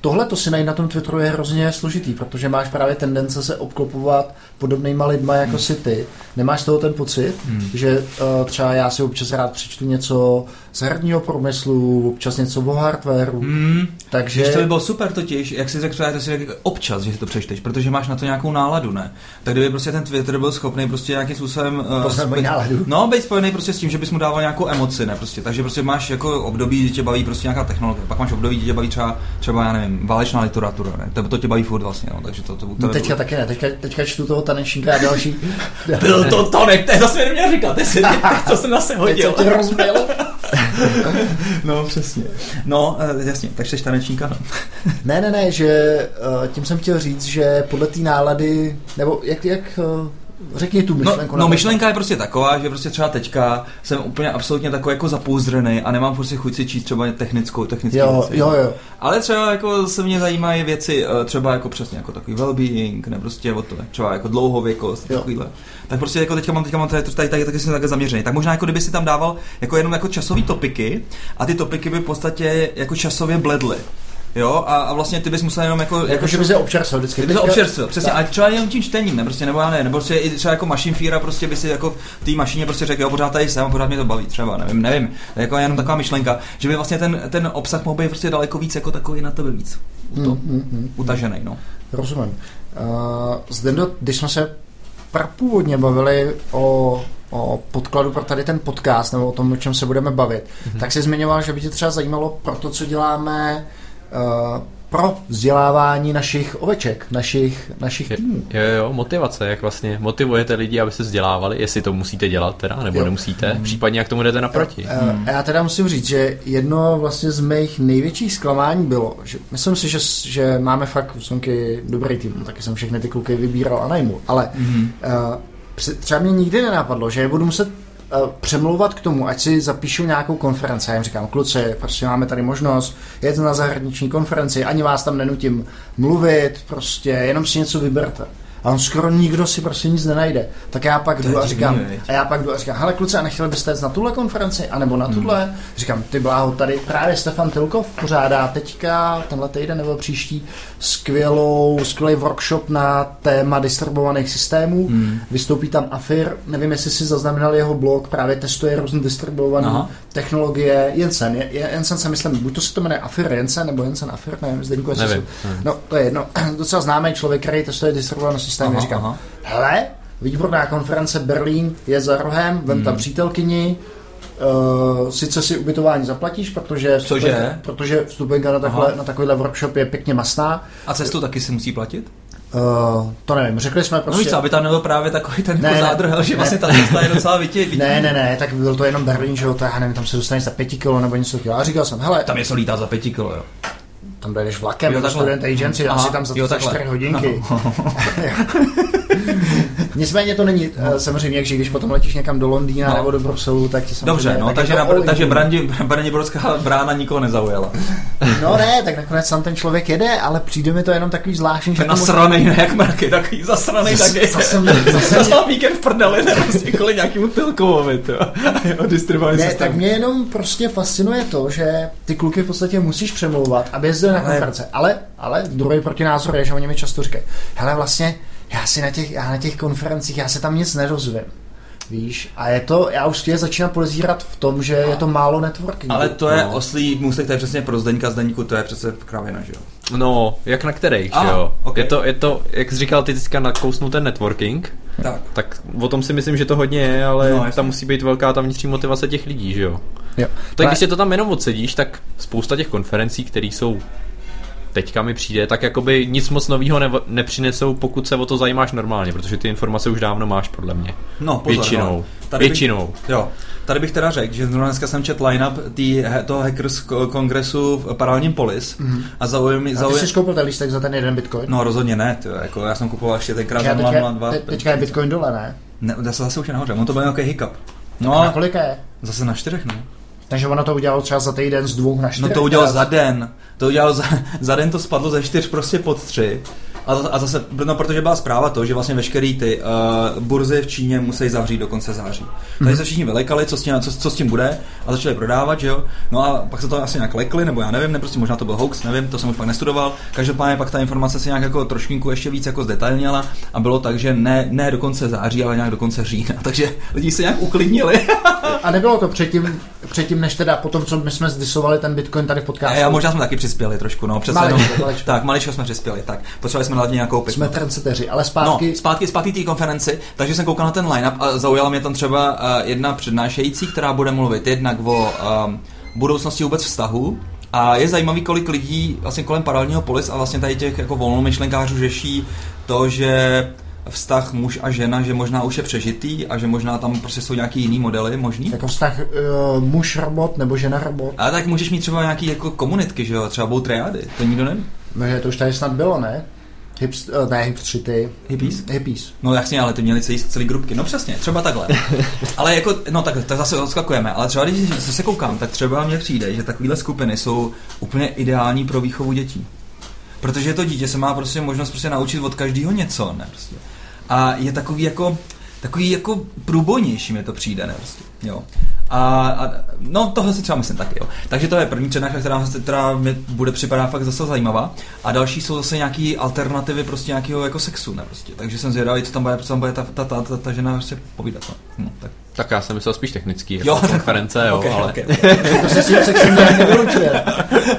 [SPEAKER 1] tohle to si najít na tom Twitteru je hrozně složitý, protože máš právě tendence se obklopovat podobnýma lidma jako hmm. si ty. Nemáš z toho ten pocit, hmm. že uh, třeba já si občas rád přečtu něco z herního průmyslu, občas něco o hardwareu. Hmm.
[SPEAKER 2] Takže... Víš, to by bylo super totiž, jak si řekl, to si občas, že si to přečteš, protože máš na to nějakou náladu, ne? Tak kdyby prostě ten Twitter byl schopný prostě nějakým způsobem
[SPEAKER 1] uh, spoj... náladu.
[SPEAKER 2] No, být spojený prostě s tím, že bys mu dával nějakou emoci, ne? Prostě, takže prostě máš jako období, kdy tě baví prostě nějaká technologie, pak máš období, kdy tě baví třeba, třeba já nevím, válečná literatura, ne? To, to tě baví furt vlastně, no, takže to, to, to,
[SPEAKER 1] no, teďka to... taky ne, teďka, teďka čtu toho tanečníka a další.
[SPEAKER 2] byl to Tonek, to je zase neměl říkat, ty si, co jsem zase hodil.
[SPEAKER 1] Teď jsem tě
[SPEAKER 2] no, přesně. No, uh, jasně, tak jsi tanečníka, no.
[SPEAKER 1] ne, ne, ne, že uh, tím jsem chtěl říct, že podle té nálady, nebo jak, jak uh, Řekni tu
[SPEAKER 2] myšlenku. No, no myšlenka je prostě taková, že prostě třeba teďka jsem úplně absolutně takový jako zapouzdřený a nemám prostě chuť si číst třeba technickou, technickou
[SPEAKER 1] jo, věci. Jo, jo.
[SPEAKER 2] Ale třeba jako se mě zajímají věci, třeba jako přesně jako takový well-being, nebo prostě o to, třeba jako dlouhověkost, takovýhle. Tak prostě jako teďka mám, teďka mám tady, tady, tady, tady taky jsem takhle zaměřený. Tak možná jako kdyby si tam dával jako jenom jako časový topiky a ty topiky by v podstatě jako časově bledly. Jo, a, a vlastně ty bys musel jenom jako...
[SPEAKER 1] Jako, jako že by se občerstvil vždycky.
[SPEAKER 2] Kdyby se občerstvil, přesně, ale třeba jenom tím čtením, ne, prostě, nebo já ne, nebo prostě i třeba jako machine fear prostě by si jako v té mašině prostě řekl, jo, pořád tady jsem, pořád mě to baví, třeba, nevím, nevím, to je jako jenom taková myšlenka, že by vlastně ten, ten obsah mohl být prostě daleko víc jako takový na tebe víc. To, mm, mm, mm, utažený, no.
[SPEAKER 1] Rozumím. Uh, zde, když jsme se prapůvodně bavili o o podkladu pro tady ten podcast nebo o tom, o čem se budeme bavit, mm-hmm. tak si zmiňoval, že by tě třeba zajímalo pro to, co děláme pro vzdělávání našich oveček, našich, našich týmů.
[SPEAKER 3] Jo, jo, motivace, jak vlastně motivujete lidi, aby se vzdělávali, jestli to musíte dělat teda, nebo jo. nemusíte, mm. případně jak tomu jdete naproti.
[SPEAKER 1] Jo, mm. Já teda musím říct, že jedno vlastně z mých největších zklamání bylo, že myslím si, že, že máme fakt v dobrý tým, taky jsem všechny ty kluky vybíral a najmu, ale mm. uh, třeba mě nikdy nenapadlo, že je budu muset Eh, přemlouvat k tomu, ať si zapíšu nějakou konferenci. Já jim říkám, kluci, prostě máme tady možnost jet na zahraniční konferenci, ani vás tam nenutím mluvit, prostě jenom si něco vyberte a on skoro nikdo si prostě nic nenajde. Tak já pak jdu a říkám, a já pak jdu a říkám, hele kluci, a nechtěli byste jít na tuhle konferenci, anebo na hmm. tuhle? Hmm. Říkám, ty bláho, tady právě Stefan Tilkov pořádá teďka, tenhle týden nebo příští, skvělou, skvělý workshop na téma distribuovaných systémů. Hmm. Vystoupí tam Afir, nevím, jestli si zaznamenal jeho blog, právě testuje různé distribuované technologie. Jensen, Jensen se myslím, buď to se to jmenuje Afir Jensen, nebo Jensen Afir, nevím, Zdeňku, jestli nevím. Jsou, no, to je jedno, docela známý člověk, který testuje distribuované systémy systém. Aha, říkám, aha. hele, výborná konference Berlín je za rohem, vem hmm. tam přítelkyni, Uh, sice si ubytování zaplatíš, protože,
[SPEAKER 2] Cože?
[SPEAKER 1] protože vstupenka na, takhle, na takovýhle workshop je pěkně masná.
[SPEAKER 2] A cestu taky si musí platit?
[SPEAKER 1] Uh, to nevím, řekli jsme
[SPEAKER 2] prostě... No víc, aby tam nebyl právě takový ten ne, jako zádrhel, že ne, vlastně ta cesta je docela vytě,
[SPEAKER 1] Ne, ne, ne, tak byl to jenom Berlín, že jo, tak já nevím, tam se dostaneš za pěti kilo nebo něco takového. A říkal jsem, hele...
[SPEAKER 2] Tam je co lítá za pěti kilo, jo
[SPEAKER 1] tam dojedeš vlakem jo, do student agency, Aha, asi tam za, jo, 4 hodinky. Nicméně to není no. samozřejmě, že když potom letíš někam do Londýna no. nebo do Bruselu, tak ti samozřejmě...
[SPEAKER 2] Dobře, no, takže, na, takže Brandi, Brandiborská brána nikoho nezaujala.
[SPEAKER 1] no ne, tak nakonec tam ten člověk jede, ale přijde mi to jenom takový zvláštní,
[SPEAKER 2] že... Nasranej, ne, jak mraky, takový zasranej taky. Zase, zase, zase víkend v prdeli, ne, prostě kvůli nějakému Tilkovovi, to.
[SPEAKER 1] Ne, tak mě jenom prostě fascinuje to, že ty kluky v podstatě musíš přemlouvat, aby jezdili na konference. Ale, ale druhý protinázor je, že oni mi často říkají, hele vlastně, já si na těch, já na těch konferencích, já se tam nic nedozvím. Víš, a je to, já už je začínám podezírat v tom, že je to málo networking.
[SPEAKER 2] Ale to je no. oslý můstek, to je přesně pro Zdeňka Zdeňku, to je přece kravina, že jo?
[SPEAKER 3] No, jak na kterých, že jo? Okay. Je, to, je to, jak jsi říkal, ty teďka nakousnu ten networking, tak. tak o tom si myslím, že to hodně je, ale no, tam musí být velká ta vnitřní motivace těch lidí, že jo? jo. Tak když si to tam jenom odsedíš, tak spousta těch konferencí, které jsou teďka mi přijde, tak jakoby nic moc nového ne- nepřinesou, pokud se o to zajímáš normálně, protože ty informace už dávno máš, podle mě.
[SPEAKER 2] No, pozor,
[SPEAKER 3] Většinou. No. Tady Většinou.
[SPEAKER 2] Bych, jo. Tady bych teda řekl, že zrovna dneska jsem čet line-up tý, toho hackers kongresu v paralelním polis mm-hmm. a zaujím...
[SPEAKER 1] mi... Zaujím... A ty jsi koupil ten lístek za ten jeden bitcoin?
[SPEAKER 2] No rozhodně ne, tyjo, jako já jsem kupoval ještě tenkrát za 0,02.
[SPEAKER 1] Te, teďka je bitcoin dole, ne?
[SPEAKER 2] Ne, zase, zase už je nahoře, on to byl nějaký hiccup.
[SPEAKER 1] No, na kolik je?
[SPEAKER 2] Zase na čtyřech, no.
[SPEAKER 1] Takže ono to udělalo třeba za týden z dvou na čtyři.
[SPEAKER 2] No to udělalo za den. To udělalo za, za den to spadlo ze čtyř prostě pod tři. A, a zase, no, protože byla zpráva to, že vlastně veškerý ty uh, burzy v Číně musí zavřít do konce září. Takže hmm. se všichni vylekali, co s, tím, co, co s tím bude a začali prodávat, že jo. No a pak se to asi nějak lekli, nebo já nevím, ne, prostě možná to byl hoax, nevím, to jsem už pak nestudoval. Každopádně pak ta informace se nějak jako trošku ještě víc jako zdetailněla a bylo tak, že ne, ne do konce září, ale nějak do konce října. Takže lidi se nějak uklidnili.
[SPEAKER 1] a nebylo to předtím, předtím, než teda potom, co my jsme zdisovali ten Bitcoin tady v podcastu.
[SPEAKER 2] Já možná jsme taky přispěli trošku, no, přesně. Maličko, maličko. Tak, maličko jsme přispěli, tak. Potřebovali jsme hlavně nějakou
[SPEAKER 1] piku. Jsme trendseteři, ale zpátky.
[SPEAKER 2] No, zpátky, zpátky té konferenci, takže jsem koukal na ten line-up a zaujala mě tam třeba uh, jedna přednášející, která bude mluvit jednak o um, budoucnosti vůbec vztahu, a je zajímavý, kolik lidí vlastně kolem paralelního polis a vlastně tady těch jako volnomyšlenkářů řeší to, že vztah muž a žena, že možná už je přežitý a že možná tam prostě jsou nějaký jiný modely možný?
[SPEAKER 1] Jako vztah uh, muž-robot nebo žena-robot?
[SPEAKER 2] A tak můžeš mít třeba nějaký jako komunitky, že jo, třeba budou triády, to nikdo neví.
[SPEAKER 1] No, že to už tady snad bylo, ne? Hips, uh, ne, hipstři, ty.
[SPEAKER 2] Hippies?
[SPEAKER 1] Hippies.
[SPEAKER 2] No jasně, ale ty měli celý, celý grupky. No přesně, třeba takhle. ale jako, no tak, tak zase odskakujeme. Ale třeba když se koukám, tak třeba mně přijde, že takovéhle skupiny jsou úplně ideální pro výchovu dětí. Protože to dítě se má prostě možnost prostě naučit od každého něco, ne? Prostě a je takový jako takový jako průbojnější mi to přijde, ne? Prostě, jo. A, a, no, tohle si třeba myslím taky, jo. Takže to je první přednáška, která, která mi bude připadat fakt zase zajímavá. A další jsou zase nějaký alternativy prostě nějakého jako sexu, ne? Prostě. Takže jsem zvědavý, co tam bude, co tam bude ta, ta, ta, ta, ta žena prostě povídat. No. Hm, tak.
[SPEAKER 3] Tak já jsem myslel spíš technický, jako jo, konference, jo, okay, ale... Okay.
[SPEAKER 1] to se s tím sexem nějak nevylučuje.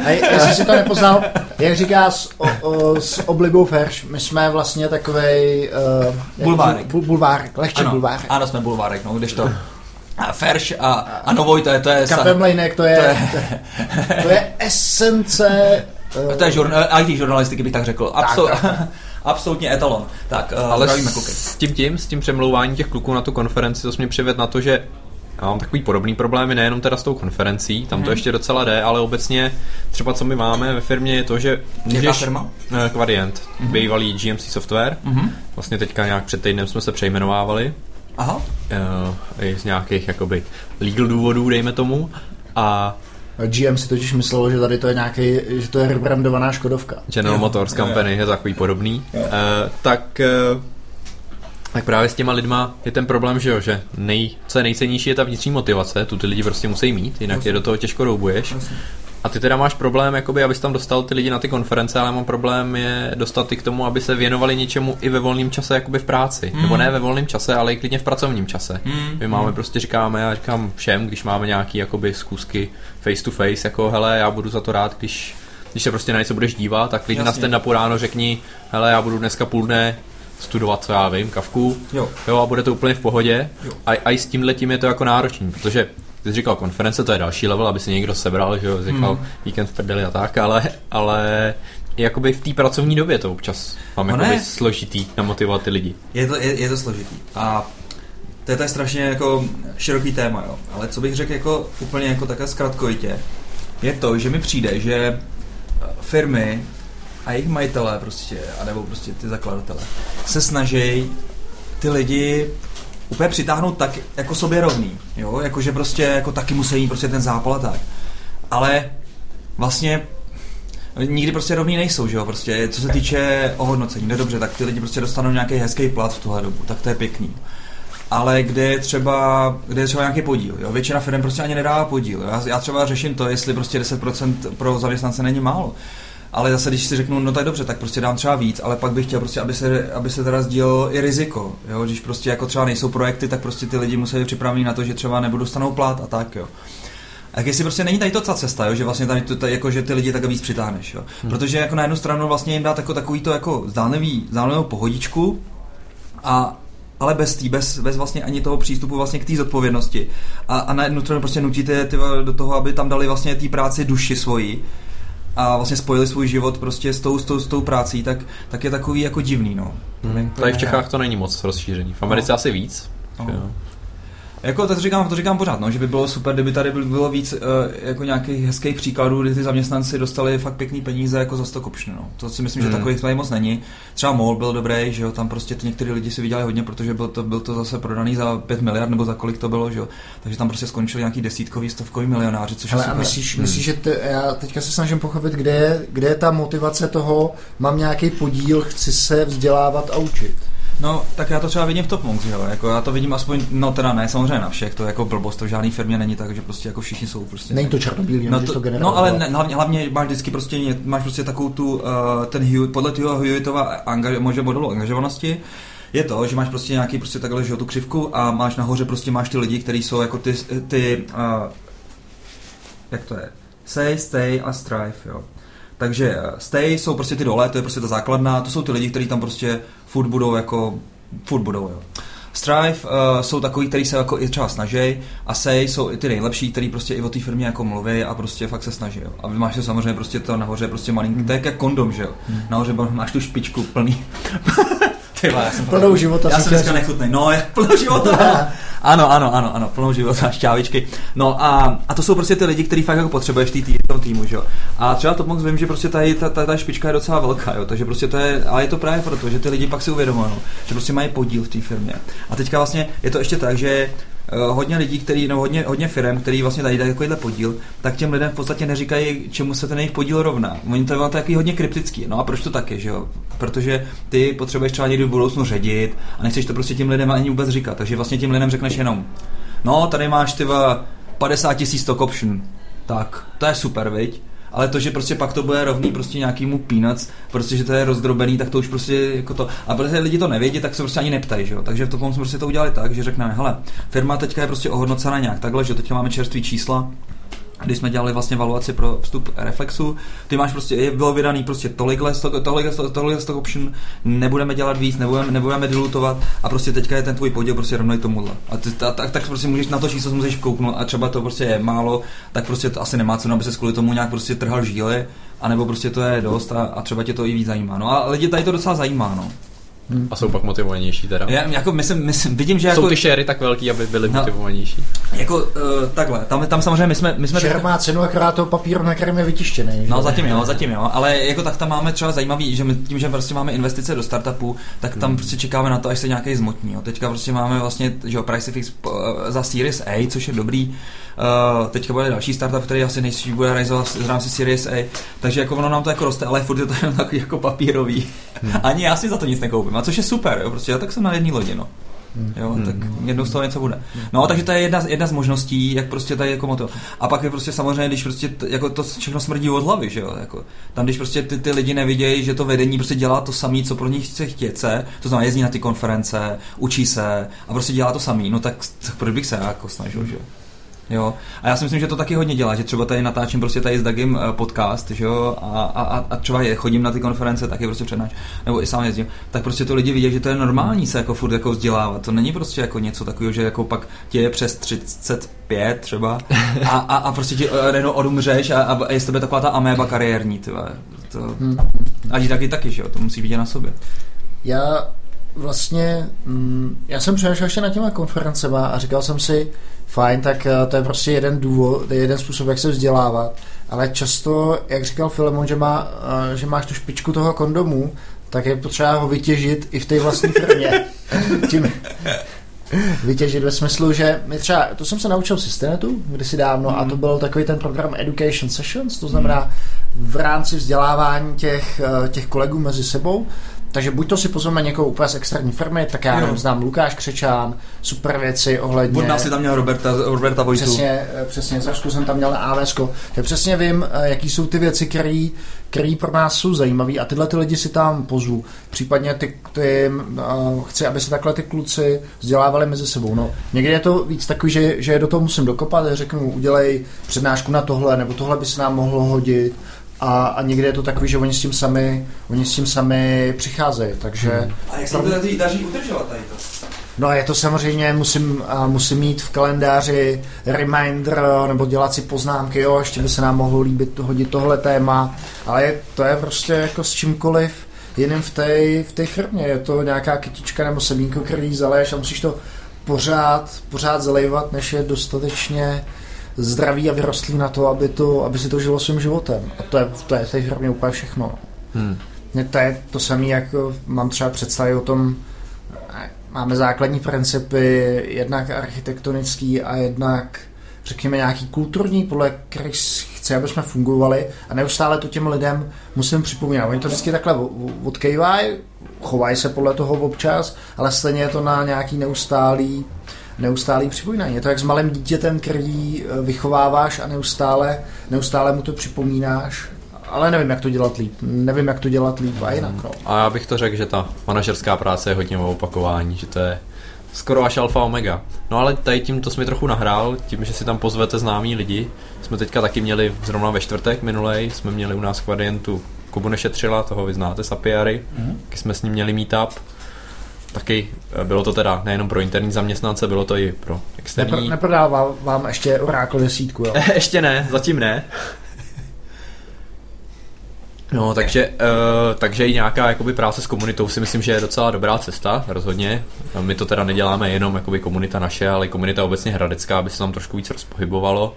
[SPEAKER 1] A jestli si to nepoznal, jak říká s, o, o, s oblibou Ferš, my jsme vlastně takovej...
[SPEAKER 2] Uh, bulvárek.
[SPEAKER 1] Bul, bulvárek, lehčí
[SPEAKER 2] ano,
[SPEAKER 1] bulvárek.
[SPEAKER 2] Ano, jsme bulvárek, no, když to... A Ferš a, a Novoj, to je... To je
[SPEAKER 1] Kafe Mlejnek, to je, to je, to je esence...
[SPEAKER 2] Uh, to je žurnal, IT žurnalistiky, bych tak řekl. Absol, tak, tak. absolutně etalon. Tak, uh,
[SPEAKER 3] Ale s tím tím, s tím přemlouváním těch kluků na tu konferenci, to mě přived na to, že já mám takový podobný problémy, nejenom teda s tou konferencí, tam to hmm. ještě docela jde, ale obecně třeba co my máme ve firmě je to, že
[SPEAKER 2] můžeš... firma?
[SPEAKER 3] Quadient, hmm. bývalý GMC Software, hmm. vlastně teďka nějak před týdnem jsme se přejmenovávali,
[SPEAKER 2] Aha.
[SPEAKER 3] Uh, z nějakých jakoby legal důvodů, dejme tomu, a
[SPEAKER 1] GM si totiž myslelo, že tady to je nějaký, že to je rebrandovaná Škodovka.
[SPEAKER 3] General jo. Motors Company je takový podobný. Uh, tak uh, tak právě s těma lidma je ten problém, že jo, že nej, co je nejcennější je ta vnitřní motivace, tu ty lidi prostě musí mít, jinak je do toho těžko roubuješ. A ty teda máš problém, jakoby, abys tam dostal ty lidi na ty konference, ale mám problém je dostat ty k tomu, aby se věnovali něčemu i ve volném čase, jakoby v práci. Mm. Nebo ne ve volném čase, ale i klidně v pracovním čase. Mm. My máme mm. prostě říkáme, já říkám všem, když máme nějaký jakoby zkusky face to face, jako hele, já budu za to rád, když když se prostě na něco budeš dívat, tak klidně na stand ráno řekni, hele, já budu dneska půl dne studovat, co já vím, kavku, jo. jo a bude to úplně v pohodě. Jo. A, a i s tímhle tím je to jako náročný, protože ty jsi říkal konference, to je další level, aby si někdo sebral, že jo, říkal hmm. víkend v prdeli a tak, ale, ale jakoby v té pracovní době to občas mám no jakoby složitý namotivovat ty lidi.
[SPEAKER 2] Je to, je, je to složitý. A to je, je strašně jako široký téma, jo. Ale co bych řekl jako úplně jako takhle zkratkovitě, je to, že mi přijde, že firmy a jejich majitelé prostě, anebo prostě ty zakladatele, se snaží ty lidi úplně přitáhnout tak jako sobě rovný, jo, jakože prostě jako taky musí mít prostě ten zápal a tak. Ale vlastně nikdy prostě rovný nejsou, že jo, prostě co se týče ohodnocení, no dobře, tak ty lidi prostě dostanou nějaký hezký plat v tuhle dobu, tak to je pěkný. Ale kde je třeba, kde je třeba nějaký podíl, jo, většina firm prostě ani nedává podíl. Já, já třeba řeším to, jestli prostě 10% pro zaměstnance není málo ale zase, když si řeknu, no tak dobře, tak prostě dám třeba víc, ale pak bych chtěl prostě, aby se, aby se teda sdílelo i riziko, jo, když prostě jako třeba nejsou projekty, tak prostě ty lidi musí být připraveni na to, že třeba nebudou stanou plat a tak, jo. A jestli prostě není tady to ta cesta, jo, že vlastně tady to, tady, jako, že ty lidi tak víc přitáhneš, jo. Hmm. Protože jako na jednu stranu vlastně jim dát jako takový to jako zdánlivý, zdánlivou pohodičku a ale bez tý, bez, bez vlastně ani toho přístupu vlastně k té zodpovědnosti. A, a na jednu stranu prostě nutíte ty do toho, aby tam dali vlastně té práci duši svoji a vlastně spojili svůj život prostě s tou, s tou, s tou prací, tak, tak je takový jako divný, no.
[SPEAKER 3] Hmm. Tady v Čechách to není moc rozšířený. V Americe no. asi víc. No.
[SPEAKER 2] Jako to říkám, to říkám pořád, no, že by bylo super, kdyby tady bylo víc uh, jako nějakých hezkých příkladů, kdy ty zaměstnanci dostali fakt pěkný peníze jako za stock option. No. To si myslím, hmm. že takových tady moc není. Třeba MOL byl dobrý, že jo, tam prostě ty některý lidi si vydělali hodně, protože byl to, byl to zase prodaný za 5 miliard nebo za kolik to bylo, že jo. Takže tam prostě skončili nějaký desítkový, stovkový milionáři, což
[SPEAKER 1] Ale
[SPEAKER 2] je super.
[SPEAKER 1] a myslíš, hmm. myslíš, že te, já teďka se snažím pochopit, kde je, kde je ta motivace toho, mám nějaký podíl, chci se vzdělávat a učit.
[SPEAKER 2] No, tak já to třeba vidím v Top Monks, jo, jako já to vidím aspoň, no teda ne, samozřejmě na všech, to je jako blbost, to v žádný firmě není tak, že prostě jako všichni jsou prostě.
[SPEAKER 1] Není to černobílý,
[SPEAKER 2] no, to,
[SPEAKER 1] to
[SPEAKER 2] no ale ne, hlavně, hlavně, máš vždycky prostě, máš prostě takovou tu, uh, ten Hewitt, podle toho Hewittova angaž, možná modelu angažovanosti, je to, že máš prostě nějaký prostě takhle, že tu křivku a máš nahoře prostě máš ty lidi, kteří jsou jako ty, ty uh, jak to je, say, stay a strive, jo. Takže eh, stay jsou prostě ty dole, to je prostě ta základna, to jsou ty lidi, kteří tam prostě furt budou jako, furt budou, jo. Strive uh, jsou takový, kteří se jako i třeba snaží a Say jsou i ty nejlepší, kteří prostě i o té firmě jako mluví a prostě fakt se snaží. Jo. A máš samozřejmě prostě to nahoře prostě malinký, hmm. to je jak kondom, že jo. Hmm. Nahoře máš tu špičku plný.
[SPEAKER 1] Ty já jsem plnou života.
[SPEAKER 2] Já jsem dneska nechutný. No, je plnou života. ano, ano, ano, ano, plnou života, šťávičky. No a, a to jsou prostě ty lidi, kteří fakt jako potřebuješ v tý, tom týmu, že jo. A třeba to moc vím, že prostě tady ta, ta, ta, špička je docela velká, jo. Takže prostě to je, ale je to právě proto, že ty lidi pak si uvědomují, že prostě mají podíl v té firmě. A teďka vlastně je to ještě tak, že hodně lidí, který, no hodně, hodně firm, který vlastně tady dají takovýhle podíl, tak těm lidem v podstatě neříkají, čemu se ten jejich podíl rovná. Oni to je takový hodně kryptický. No a proč to tak je, že jo? Protože ty potřebuješ třeba někdy v budoucnu ředit a nechceš to prostě těm lidem ani vůbec říkat. Takže vlastně těm lidem řekneš jenom, no tady máš ty 50 tisíc stock option. Tak, to je super, viď? Ale to, že prostě pak to bude rovný prostě nějakýmu peanuts, prostě, že to je rozdrobený, tak to už prostě jako to, a protože lidi to nevědí, tak se prostě ani neptají, že jo? takže v tom jsme prostě to udělali tak, že řekneme, hele, firma teďka je prostě ohodnocena nějak takhle, že teďka máme čerstvý čísla, když jsme dělali vlastně valuaci pro vstup Reflexu, ty máš prostě, je bylo vydaný prostě tolikhle, tohle, tohle stock option, nebudeme dělat víc, nebudeme, nebudeme dilutovat a prostě teďka je ten tvůj podíl prostě rovný tomuhle. A ty, a, tak, tak, prostě můžeš na to číslo můžeš kouknout a třeba to prostě je málo, tak prostě to asi nemá cenu, aby se kvůli tomu nějak prostě trhal žíly, anebo prostě to je dost a, a třeba tě to i víc zajímá. No a lidi tady to docela zajímá, no.
[SPEAKER 3] Hmm. A jsou pak motivovanější teda.
[SPEAKER 2] Já, jako myslím, myslím, vidím, že
[SPEAKER 3] jsou
[SPEAKER 2] jako...
[SPEAKER 3] ty šery tak velký, aby byly no, motivovanější.
[SPEAKER 2] Jako uh, takhle, tam, tam samozřejmě my jsme... My jsme
[SPEAKER 1] Share má cenu akorát toho papíru, na kterém je vytištěný.
[SPEAKER 2] No zatím jo, zatím jo, ale jako tak tam máme třeba zajímavý, že my tím, že prostě máme investice do startupu, tak tam hmm. prostě čekáme na to, až se nějaký zmotní. Jo. Teďka prostě máme vlastně, že jo, price fix uh, za Series A, což je dobrý. Uh, teďka bude další startup, který asi nejspíš bude realizovat v rámci Series A, takže jako ono nám to jako roste, ale furt je to jenom takový jako papírový. Hmm. Ani já si za to nic nekoupím, a což je super, jo, prostě já tak jsem na jedné lodi, no. Hmm. Jo, hmm. tak jednou z toho něco bude. No, takže to je jedna, jedna z možností, jak prostě tady jako moto. A pak je prostě samozřejmě, když prostě t, jako to všechno smrdí od hlavy, že jo, jako, tam když prostě ty, ty lidi nevidějí, že to vedení prostě dělá to samé, co pro nich chce chtět to znamená jezdí na ty konference, učí se a prostě dělá to samý, no tak, tak proč bych se jako snažil, že jo. Jo. A já si myslím, že to taky hodně dělá, že třeba tady natáčím prostě tady s Dagim eh, podcast, že jo, a, a, a třeba je, chodím na ty konference, taky prostě přednáš, nebo i sám jezdím, tak prostě to lidi vidí, že to je normální se jako furt jako vzdělávat. To není prostě jako něco takového, že jako pak tě je přes 35 třeba a, a, a prostě ti Reno eh, odumřeš a, a je z tebe taková ta améba kariérní, tyhle. To, hmm. a taky taky, že jo, to musí vidět na sobě.
[SPEAKER 1] Já vlastně, mm, já jsem přemýšlel ještě na těma konferencema a říkal jsem si, fajn, tak eh, to je prostě jeden důvod, jeden způsob, jak se vzdělávat, ale často, jak říkal Filemon, že, má, eh, že máš tu špičku toho kondomu, tak je potřeba ho vytěžit i v té vlastní firmě. Tím vytěžit ve smyslu, že my třeba, to jsem se naučil v Systenetu kdysi dávno mm. a to hmm. byl takový ten program Education Sessions, to znamená v rámci vzdělávání těch, eh, těch kolegů mezi sebou, takže buď to si pozveme někoho úplně z externí firmy, tak já nevím, znám Lukáš Křečán, super věci ohledně...
[SPEAKER 2] Možná si tam měl Roberta, Roberta Vojtu.
[SPEAKER 1] Přesně, eh, přesně, Zašku jsem tam měl na AVS. Tak přesně vím, eh, jaký jsou ty věci, které pro nás jsou zajímavé a tyhle ty lidi si tam pozvu. Případně ty, ty uh, chci, aby se takhle ty kluci vzdělávali mezi sebou. No, někdy je to víc takový, že, že do toho musím dokopat, řeknu, udělej přednášku na tohle, nebo tohle by se nám mohlo hodit a, a někdy je to takový, že oni s tím sami, oni s tím sami přicházejí, takže... Hmm.
[SPEAKER 2] A jak se to daří, daří udržovat tady to?
[SPEAKER 1] No je to samozřejmě, musím, musím mít v kalendáři reminder nebo dělat si poznámky, jo, ještě by se nám mohlo líbit hodit tohle téma, ale je, to je prostě jako s čímkoliv jiným v té v firmě, je to nějaká kytička nebo semínko, který zaleješ a musíš to pořád, pořád zalejvat, než je dostatečně zdraví a vyrostlý na to, aby, to, aby si to žilo svým životem. A to je, to je v té firmě úplně všechno. Hmm. To je to samé, jak mám třeba představy o tom, máme základní principy, jednak architektonický a jednak řekněme nějaký kulturní, podle kterých chci, aby jsme fungovali a neustále to těm lidem musím připomínat. Oni to vždycky takhle odkejvají, chovají se podle toho občas, ale stejně je to na nějaký neustálý neustálý připomínání. Je to jak s malým dítětem, který eh, vychováváš a neustále, neustále mu to připomínáš ale nevím, jak to dělat líp. Nevím, jak to dělat líp a jinak. No.
[SPEAKER 3] A já bych to řekl, že ta manažerská práce je hodně o opakování, že to je skoro až alfa omega. No ale tady tím to jsi mi trochu nahrál, tím, že si tam pozvete známí lidi. Jsme teďka taky měli zrovna ve čtvrtek minulej, jsme měli u nás kvadientu Kubu Nešetřila, toho vy znáte, Sapiary, mm-hmm. jsme s ním měli meetup. Taky eh, bylo to teda nejenom pro interní zaměstnance, bylo to i pro externí. Nepr-
[SPEAKER 1] neprodává vám ještě Oracle desítku, jo?
[SPEAKER 3] ještě ne, zatím ne. No, takže, uh, takže i nějaká jakoby, práce s komunitou si myslím, že je docela dobrá cesta, rozhodně. My to teda neděláme jenom jakoby, komunita naše, ale komunita obecně hradecká, aby se tam trošku víc rozpohybovalo.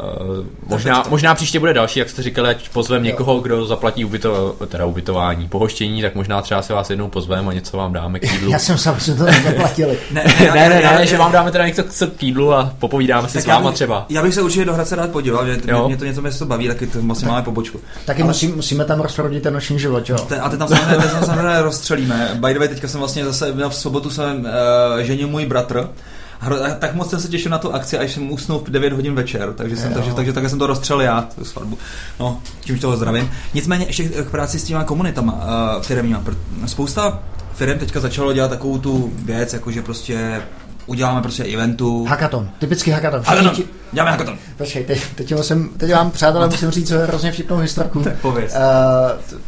[SPEAKER 3] Uh, možná, možná příště bude další, jak jste říkali, ať pozvem někoho, kdo zaplatí ubyto, teda ubytování, pohoštění, tak možná třeba si vás jednou pozvem a něco vám dáme k jídlu.
[SPEAKER 1] Já jsem sám, že to nezaplatili.
[SPEAKER 3] ne, ne, ne, ne, ne, že vám dáme teda něco k jídlu a popovídáme si s váma třeba.
[SPEAKER 2] Já bych se určitě do Hradce rád podíval, že jo? mě to něco mě to baví, taky to vlastně máme pobočku.
[SPEAKER 1] Taky Ale... musí, musíme tam rozprodit ten noční život, jo?
[SPEAKER 2] a ty tam samozřejmě, rozstřelíme. By the way, teďka jsem vlastně zase, v sobotu jsem uh, ženil můj bratr, tak moc jsem se těšil na tu akci, až jsem usnul v 9 hodin večer, takže jsem, takže, takže, takže jsem to rozstřelil já, tu svatbu. No, čímž toho zdravím. Nicméně ještě k práci s těma komunitama uh, firmníma. Spousta firm teďka začalo dělat takovou tu věc, jakože prostě uděláme prostě eventu.
[SPEAKER 1] Hackathon, typický hackathon.
[SPEAKER 2] Ti... děláme hackathon.
[SPEAKER 1] Počkej, teď, teď, musím, teď vám přátelé musím říct hrozně vtipnou historku.
[SPEAKER 2] Tak pověz.
[SPEAKER 1] Uh,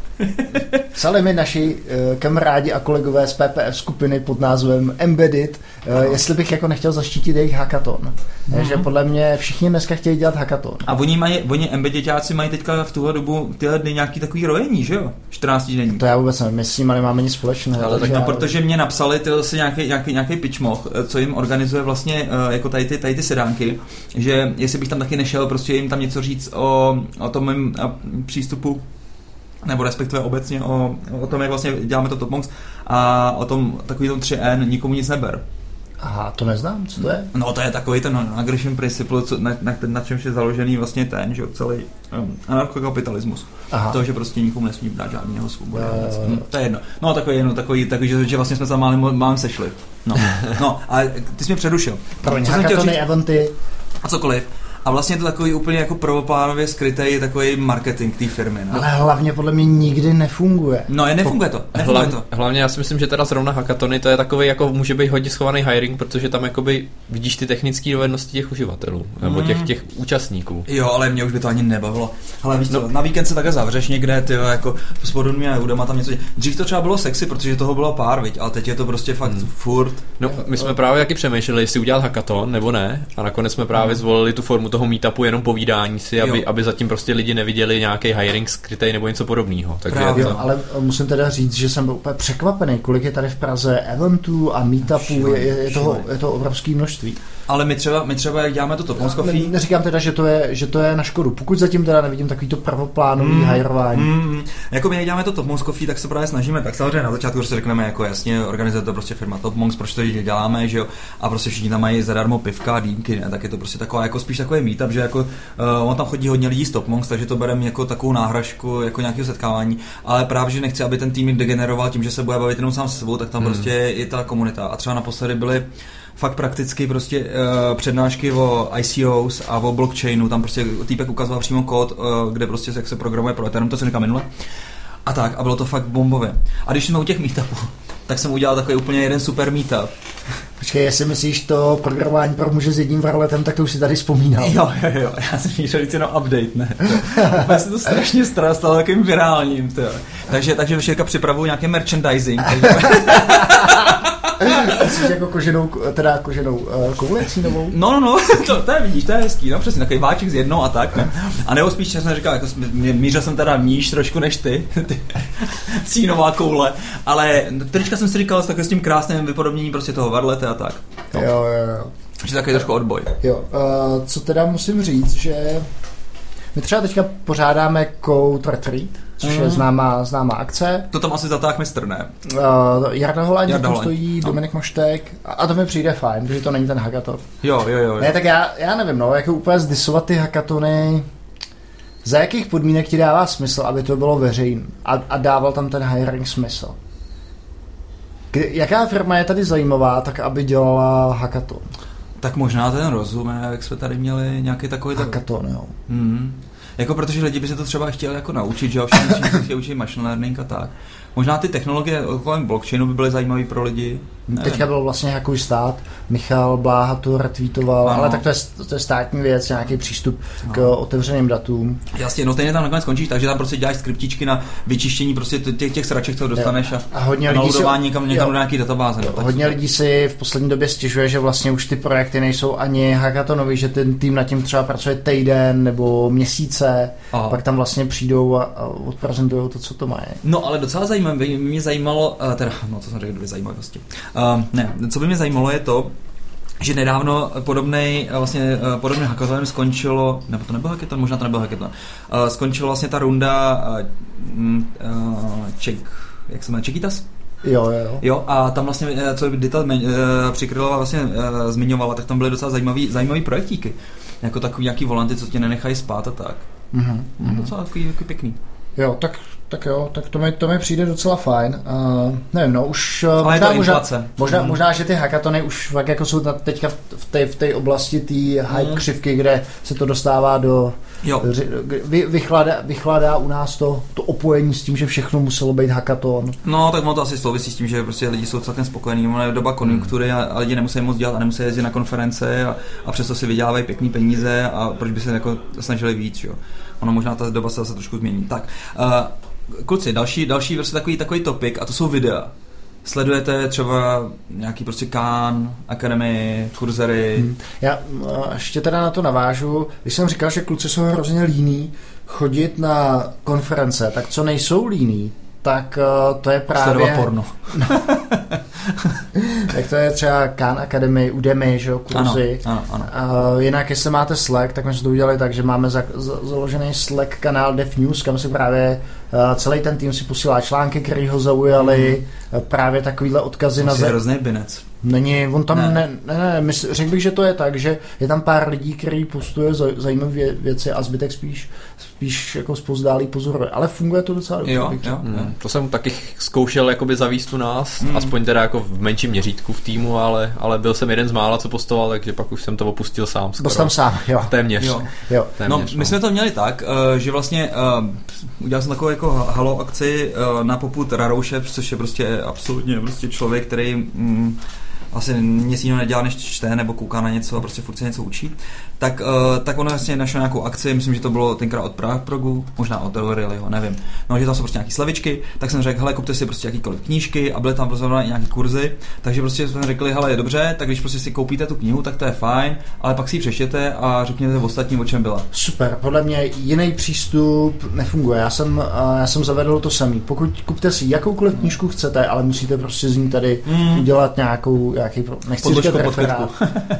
[SPEAKER 1] Psali mi naši uh, kamarádi a kolegové z PPF skupiny pod názvem Embedded, uh, jestli bych jako nechtěl zaštítit jejich hackathon. Mm-hmm. Že podle mě všichni dneska chtějí dělat hackathon.
[SPEAKER 2] A oni, mají, oni Embedditáci mají teďka v tuhle dobu tyhle dny nějaký takový rojení, že jo? 14 dní.
[SPEAKER 1] To já vůbec nevím, my s nimi nemáme nic společného.
[SPEAKER 2] Ale tak no, já... protože mě napsali ty zase nějaký, nějaký, nějaký pitchmoch, co jim organizuje vlastně uh, jako tady ty, tady ty sedánky, že jestli bych tam taky nešel prostě jim tam něco říct o, o tom mém přístupu nebo respektive obecně o, o tom, jak vlastně děláme to Top Monks a o tom takový tom 3N nikomu nic neber.
[SPEAKER 1] Aha, to neznám, co to je?
[SPEAKER 2] No to je takový ten aggression principle, co, na, na, na čemž je založený vlastně ten, že celý um, anarchokapitalismus. Aha. To, že prostě nikomu nesmí dát žádného svobodu. Uh, hm, to je jedno. No takový jedno, takový, takový že, že vlastně jsme se tam málem, málem sešli. No, no a ty jsi mě předušil.
[SPEAKER 1] Pro co jsem chtěl říct? eventy.
[SPEAKER 2] A cokoliv. A vlastně je to takový úplně jako prvoplánově skrytý takový marketing té firmy. No.
[SPEAKER 1] Ale hlavně podle mě nikdy nefunguje.
[SPEAKER 2] No, je nefunguje to. Nefunguje
[SPEAKER 3] Hlavně, to. hlavně já si myslím, že teda zrovna hackatony to je takový jako může být hodně schovaný hiring, protože tam jakoby vidíš ty technické dovednosti těch uživatelů nebo těch, mm. těch účastníků.
[SPEAKER 2] Jo, ale mě už by to ani nebavilo. Ale víš no. co, na víkend se takhle zavřeš někde, ty jako s podobnými a tam něco. Dřív to třeba bylo sexy, protože toho bylo pár, viď, ale teď je to prostě fakt hmm. furt.
[SPEAKER 3] No, my jsme právě taky přemýšleli, jestli udělat hackathon nebo ne, a nakonec jsme právě hmm. zvolili tu formu toho meetupu jenom povídání si, aby, aby zatím prostě lidi neviděli nějaký hiring skrytý nebo něco podobného.
[SPEAKER 1] Takže Právě, to... ale musím teda říct, že jsem byl úplně překvapený, kolik je tady v Praze eventů a meetupů, je, je, je, toho, je to obrovské množství.
[SPEAKER 2] Ale my třeba, my třeba jak děláme toto Top
[SPEAKER 1] ne, Neříkám teda, že to, je, že to je na škodu. Pokud zatím teda nevidím takový to prvoplánový mm, hirování. Mm, mm.
[SPEAKER 2] Jako my děláme to Top Monks Coffee, tak se právě snažíme. Tak samozřejmě na začátku si řekneme, jako jasně, organizuje to prostě firma Top Monks, proč to děláme, že jo? A prostě všichni tam mají zadarmo pivka a dýmky, ne? tak je to prostě taková, jako spíš takový meetup, že jako uh, on tam chodí hodně lidí z Top Monks, takže to bereme jako takovou náhražku, jako nějakého setkávání. Ale právě, že nechci, aby ten tým degeneroval tím, že se bude bavit jenom sám se sebou, tak tam mm. prostě je ta komunita. A třeba naposledy byly fakt prakticky prostě uh, přednášky o ICOs a o blockchainu, tam prostě týpek ukazoval přímo kód, uh, kde prostě jak se programuje pro Ethereum, to se říká minule. A tak, a bylo to fakt bombové. A když jsme u těch meetupů, tak jsem udělal takový úplně jeden super meetup.
[SPEAKER 1] Počkej, jestli myslíš to programování pro muže s jedním varletem, tak to už si tady vzpomínal.
[SPEAKER 2] Jo, jo, jo, já jsem chtěl říct jenom update, ne. Já se to strašně stalo takovým virálním, to. Takže, takže Všelka připravuju nějaký merchandising. Takže...
[SPEAKER 1] Jsi jako koženou, teda koženou uh, kouli novou?
[SPEAKER 2] No, no, no, to, to je, vidíš, to je hezký, no přesně, takový váček s jednou a tak, ne? A nebo spíš, jsem říkal, jako mířil jsem teda níž trošku než ty, ty cínová koule, ale teďka jsem si říkal s takovým s tím krásným vypodobněním prostě toho varlete a tak.
[SPEAKER 1] No. Jo, jo, jo.
[SPEAKER 2] Takže takový trošku odboj.
[SPEAKER 1] Jo, uh, co teda musím říct, že my třeba teďka pořádáme Code Retreat, což mm. je mhm. známá, známá akce.
[SPEAKER 2] To tam asi zatáh mistr, ne?
[SPEAKER 1] Uh, Jarda Holaň, Jarda Holaň. stojí, no. Dominik Moštek a, a to mi přijde fajn, protože to není ten hackathon.
[SPEAKER 2] Jo, jo, jo. jo.
[SPEAKER 1] Ne, tak já, já nevím, no, jako úplně zdisovat ty hackatony, za jakých podmínek ti dává smysl, aby to bylo veřejné a, a dával tam ten hiring smysl? Kdy, jaká firma je tady zajímavá, tak aby dělala hackathon?
[SPEAKER 2] Tak možná ten rozum, jak jsme tady měli nějaký takový...
[SPEAKER 1] Hackathon, jo.
[SPEAKER 2] Hmm. Jako protože lidi by se to třeba chtěli jako naučit, že jo, všichni se učit machine learning a tak. Možná ty technologie kolem blockchainu by byly zajímavé pro lidi.
[SPEAKER 1] Nevím. Teďka byl vlastně nějaký stát, Michal Bláha to retweetoval, ano. ale tak to je, to je státní věc, nějaký přístup ano. k otevřeným datům.
[SPEAKER 2] Jasně, no stejně tam nakonec skončíš, takže tam prostě děláš skriptičky na vyčištění prostě těch, těch sraček, co dostaneš a, a hodně lidí si, někam, někam do nějaký databáze.
[SPEAKER 1] No, hodně lidí si v poslední době stěžuje, že vlastně už ty projekty nejsou ani hackathonový, že ten tým na tím třeba pracuje týden nebo měsíce, Aha. pak tam vlastně přijdou a, a odprezentují to, co to má.
[SPEAKER 2] No ale docela zajímavé, mě zajímalo, uh, teda, no to jsem řekl dvě zajímavosti. Uh, ne, co by mě zajímalo je to, že nedávno podobný vlastně eh, podobný hackathon skončilo, nebo to nebyl hackathon, možná to nebyl hackathon, uh, skončilo vlastně ta runda uh, check, jak se jmenuje, Čekitas?
[SPEAKER 1] Jo, jo, jo.
[SPEAKER 2] Jo, a tam vlastně, co Dita uh, přikryla vlastně uh, zmiňovala, tak tam byly docela zajímavý, zajímavý projektíky. Jako takový nějaký volanty, co tě nenechají spát a tak. Mm-hmm. Docela takový, takový pěkný.
[SPEAKER 1] Jo, tak tak jo, tak to mi, to mi přijde docela fajn. Uh, nevím, no už...
[SPEAKER 2] Eh, Ale možná, možná,
[SPEAKER 1] možná, mm. možná, že ty hackatony už fakt jako jsou teďka v té v té oblasti té hype mm. křivky, kde se to dostává do... Jo. Vy, vychládá, vychládá u nás to, to opojení s tím, že všechno muselo být hackathon.
[SPEAKER 2] No, tak ono to asi souvisí s tím, že prostě lidi jsou celkem spokojení. Ono je doba konjunktury a, a lidi nemusí moc dělat a nemusí jezdit na konference a, a přesto si vydělávají pěkný peníze a proč by se jako snažili víc, jo. Ono možná ta doba se zase trošku změní. Tak, uh, kluci, další, další prostě takový, takový topik a to jsou videa. Sledujete třeba nějaký prostě Khan, Academy, kurzery? Hmm.
[SPEAKER 1] Já ještě teda na to navážu. Když jsem říkal, že kluci jsou hrozně líní chodit na konference, tak co nejsou líní, tak uh, to je právě...
[SPEAKER 2] Sledovat porno.
[SPEAKER 1] tak to je třeba Khan Academy, Udemy, že jo, kurzy.
[SPEAKER 2] Ano, ano, ano.
[SPEAKER 1] Uh, jinak, jestli máte Slack, tak my jsme to udělali tak, že máme za, za, založený Slack kanál Dev News, kam si právě uh, celý ten tým si posílá články, které ho zaujaly, mm. právě takovýhle odkazy
[SPEAKER 2] to
[SPEAKER 1] na...
[SPEAKER 2] To je hrozný binec.
[SPEAKER 1] Není, on tam, ne, ne, ne, ne řekl bych, že to je tak, že je tam pár lidí, který postuje zajímavé věci a zbytek spíš, spíš jako spozdálí pozoruje. Ale funguje to docela dobře.
[SPEAKER 2] Jo, jo,
[SPEAKER 3] hmm. To jsem taky zkoušel jakoby zavíst u nás, hmm. aspoň teda jako v menším měřítku v týmu, ale, ale byl jsem jeden z mála, co postoval, takže pak už jsem to opustil sám.
[SPEAKER 1] Skoro. Byl tam sám, jo.
[SPEAKER 3] Téměř.
[SPEAKER 1] Jo. jo.
[SPEAKER 2] Téměř, no, my no. jsme to měli tak, uh, že vlastně uh, udělal jsem takovou jako halo akci uh, na poput Rarouše, což je prostě absolutně prostě člověk, který mm, asi nic jiného nedělá, než čte nebo kouká na něco a prostě furt se něco učí, tak, uh, tak ono vlastně našel nějakou akci, myslím, že to bylo tenkrát od Prague Progu, možná od Aurelio, nevím. No, že tam jsou prostě nějaké slevičky, tak jsem řekl, hele, kupte si prostě jakýkoliv knížky a byly tam prostě nějaké kurzy, takže prostě jsme řekli, hele, je dobře, tak když prostě si koupíte tu knihu, tak to je fajn, ale pak si ji přečtěte a řekněte v ostatním, o čem byla.
[SPEAKER 1] Super, podle mě jiný přístup nefunguje. Já jsem, uh, já jsem zavedl to samý. Pokud kupte si jakoukoliv knížku chcete, ale musíte prostě z ní tady mm. udělat nějakou nějaký, nechci říkat referát,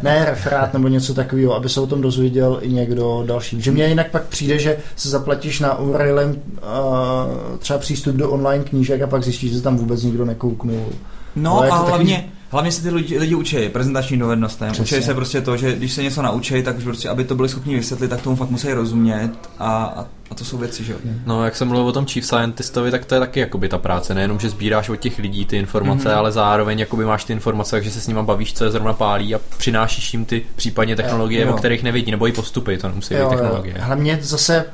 [SPEAKER 1] ne referát nebo něco takového, aby se tom dozvěděl i někdo další. Že mě jinak pak přijde, že se zaplatíš na Uralem uh, třeba přístup do online knížek a pak zjistíš, že tam vůbec nikdo nekouknul.
[SPEAKER 2] No, no a hlavně, takový... Hlavně se ty lidi, lidi učí prezentační dovednostem. Učí se prostě to, že když se něco naučí, tak prostě, aby to byli schopni vysvětlit, tak tomu fakt musí rozumět a, a, a to jsou věci, že jo.
[SPEAKER 3] No, jak jsem mluvil o tom chief scientistovi, tak to je taky jakoby ta práce, nejenom, že sbíráš od těch lidí ty informace, mm-hmm. ale zároveň jakoby máš ty informace, takže se s nima bavíš, co je zrovna pálí a přinášíš jim ty případně technologie, jo. o kterých nevědí, nebo i postupy, to nemusí být technologie.
[SPEAKER 1] Jo. Hlavně zase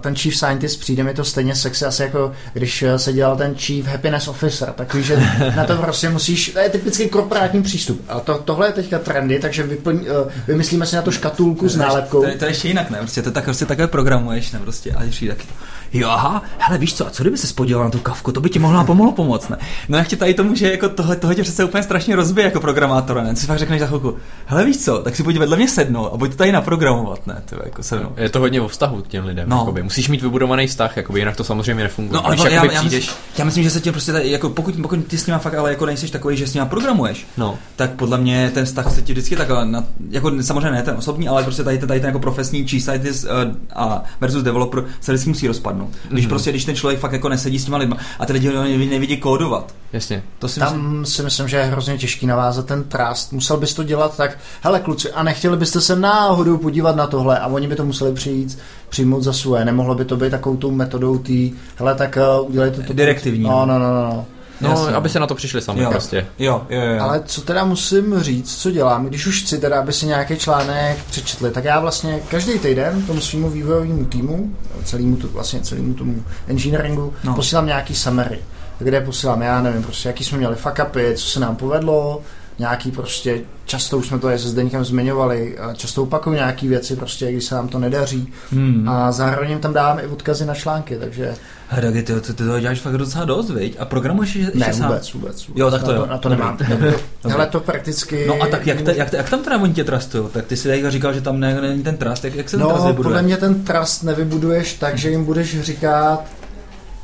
[SPEAKER 1] ten chief scientist přijde mi to stejně sexy, asi jako když eh, se dělal ten chief happiness officer, takový, že na to prostě musíš, to je typický korporátní přístup. A to, tohle je teďka trendy, takže vyplň, uh, vymyslíme si na to škatulku s nálepkou.
[SPEAKER 2] To je, to je ještě jinak, ne? Prostě to tak prostě takhle programuješ, ne? Prostě a přijde taky. Jo aha, hele víš co, a co kdyby se spodíval na tu kavku, to by ti mohla pomohlo pomoct, ne? No já tady tomu, že jako tohle, tohle tě přece úplně strašně rozbije jako programátora, ne? Si fakt řekneš za chvilku, hele víš co, tak si pojď vedle mě sednout a pojď to tady naprogramovat, ne? Tyve, jako se
[SPEAKER 3] no, je to hodně o vztahu k těm lidem, no. jakoby. musíš mít vybudovaný vztah, jakoby, jinak to samozřejmě nefunguje.
[SPEAKER 2] No ale já, já, přijdeš... myslím, já, myslím, že se tě prostě, tady, jako pokud, pokud ty s nima fakt ale jako nejsi takový, že s nima programuješ, no. tak podle mě ten vztah se ti vždycky takhle, na, jako samozřejmě ne ten osobní, ale prostě tady, tady ten jako profesní scientist uh, a versus developer se vždycky musí rozpadnout. Když mm-hmm. prostě, když ten člověk fakt jako nesedí s těma lidma a ty lidi nevidí kódovat.
[SPEAKER 3] Jasně.
[SPEAKER 1] To si Tam myslím... si myslím, že je hrozně těžký navázat ten trust. Musel bys to dělat tak, hele kluci, a nechtěli byste se náhodou podívat na tohle a oni by to museli přijít, přijmout za svoje. Nemohlo by to být takovou tou metodou tý, hele, tak uh, udělejte to.
[SPEAKER 2] Direktivní.
[SPEAKER 1] No, no, no, no. no.
[SPEAKER 3] No, Jasně. aby se na to přišli sami
[SPEAKER 2] jo.
[SPEAKER 3] prostě.
[SPEAKER 2] Jo, jo, jo.
[SPEAKER 1] Ale co teda musím říct, co dělám, když už chci teda, aby si nějaký článek přečetli, tak já vlastně každý týden tomu svýmu vývojovému týmu, celému, vlastně celému tomu engineeringu, no. posílám nějaký summary, kde posílám, já nevím, prostě jaký jsme měli fuck upy, co se nám povedlo, nějaký prostě, často už jsme to je se Zdeňkem zmiňovali, často opakuju nějaký věci prostě, když se nám to nedaří hmm. a zároveň tam dáváme i odkazy na články, takže...
[SPEAKER 2] Hrdagi, ty, ty, ty toho děláš fakt docela dost, viď? A programuješ
[SPEAKER 1] ještě Ne, vůbec, sám? vůbec, vůbec.
[SPEAKER 2] Jo, tak to
[SPEAKER 1] na
[SPEAKER 2] jo.
[SPEAKER 1] To, na to nemám. Ale to prakticky...
[SPEAKER 2] No a tak jak, te, jak, jak tam teda oni tě trustují? Tak ty si tady říkal, že tam není ten trust, jak, jak se
[SPEAKER 1] ten
[SPEAKER 2] no, trust
[SPEAKER 1] vybuduje? podle mě ten trust nevybuduješ tak, že jim budeš říkat,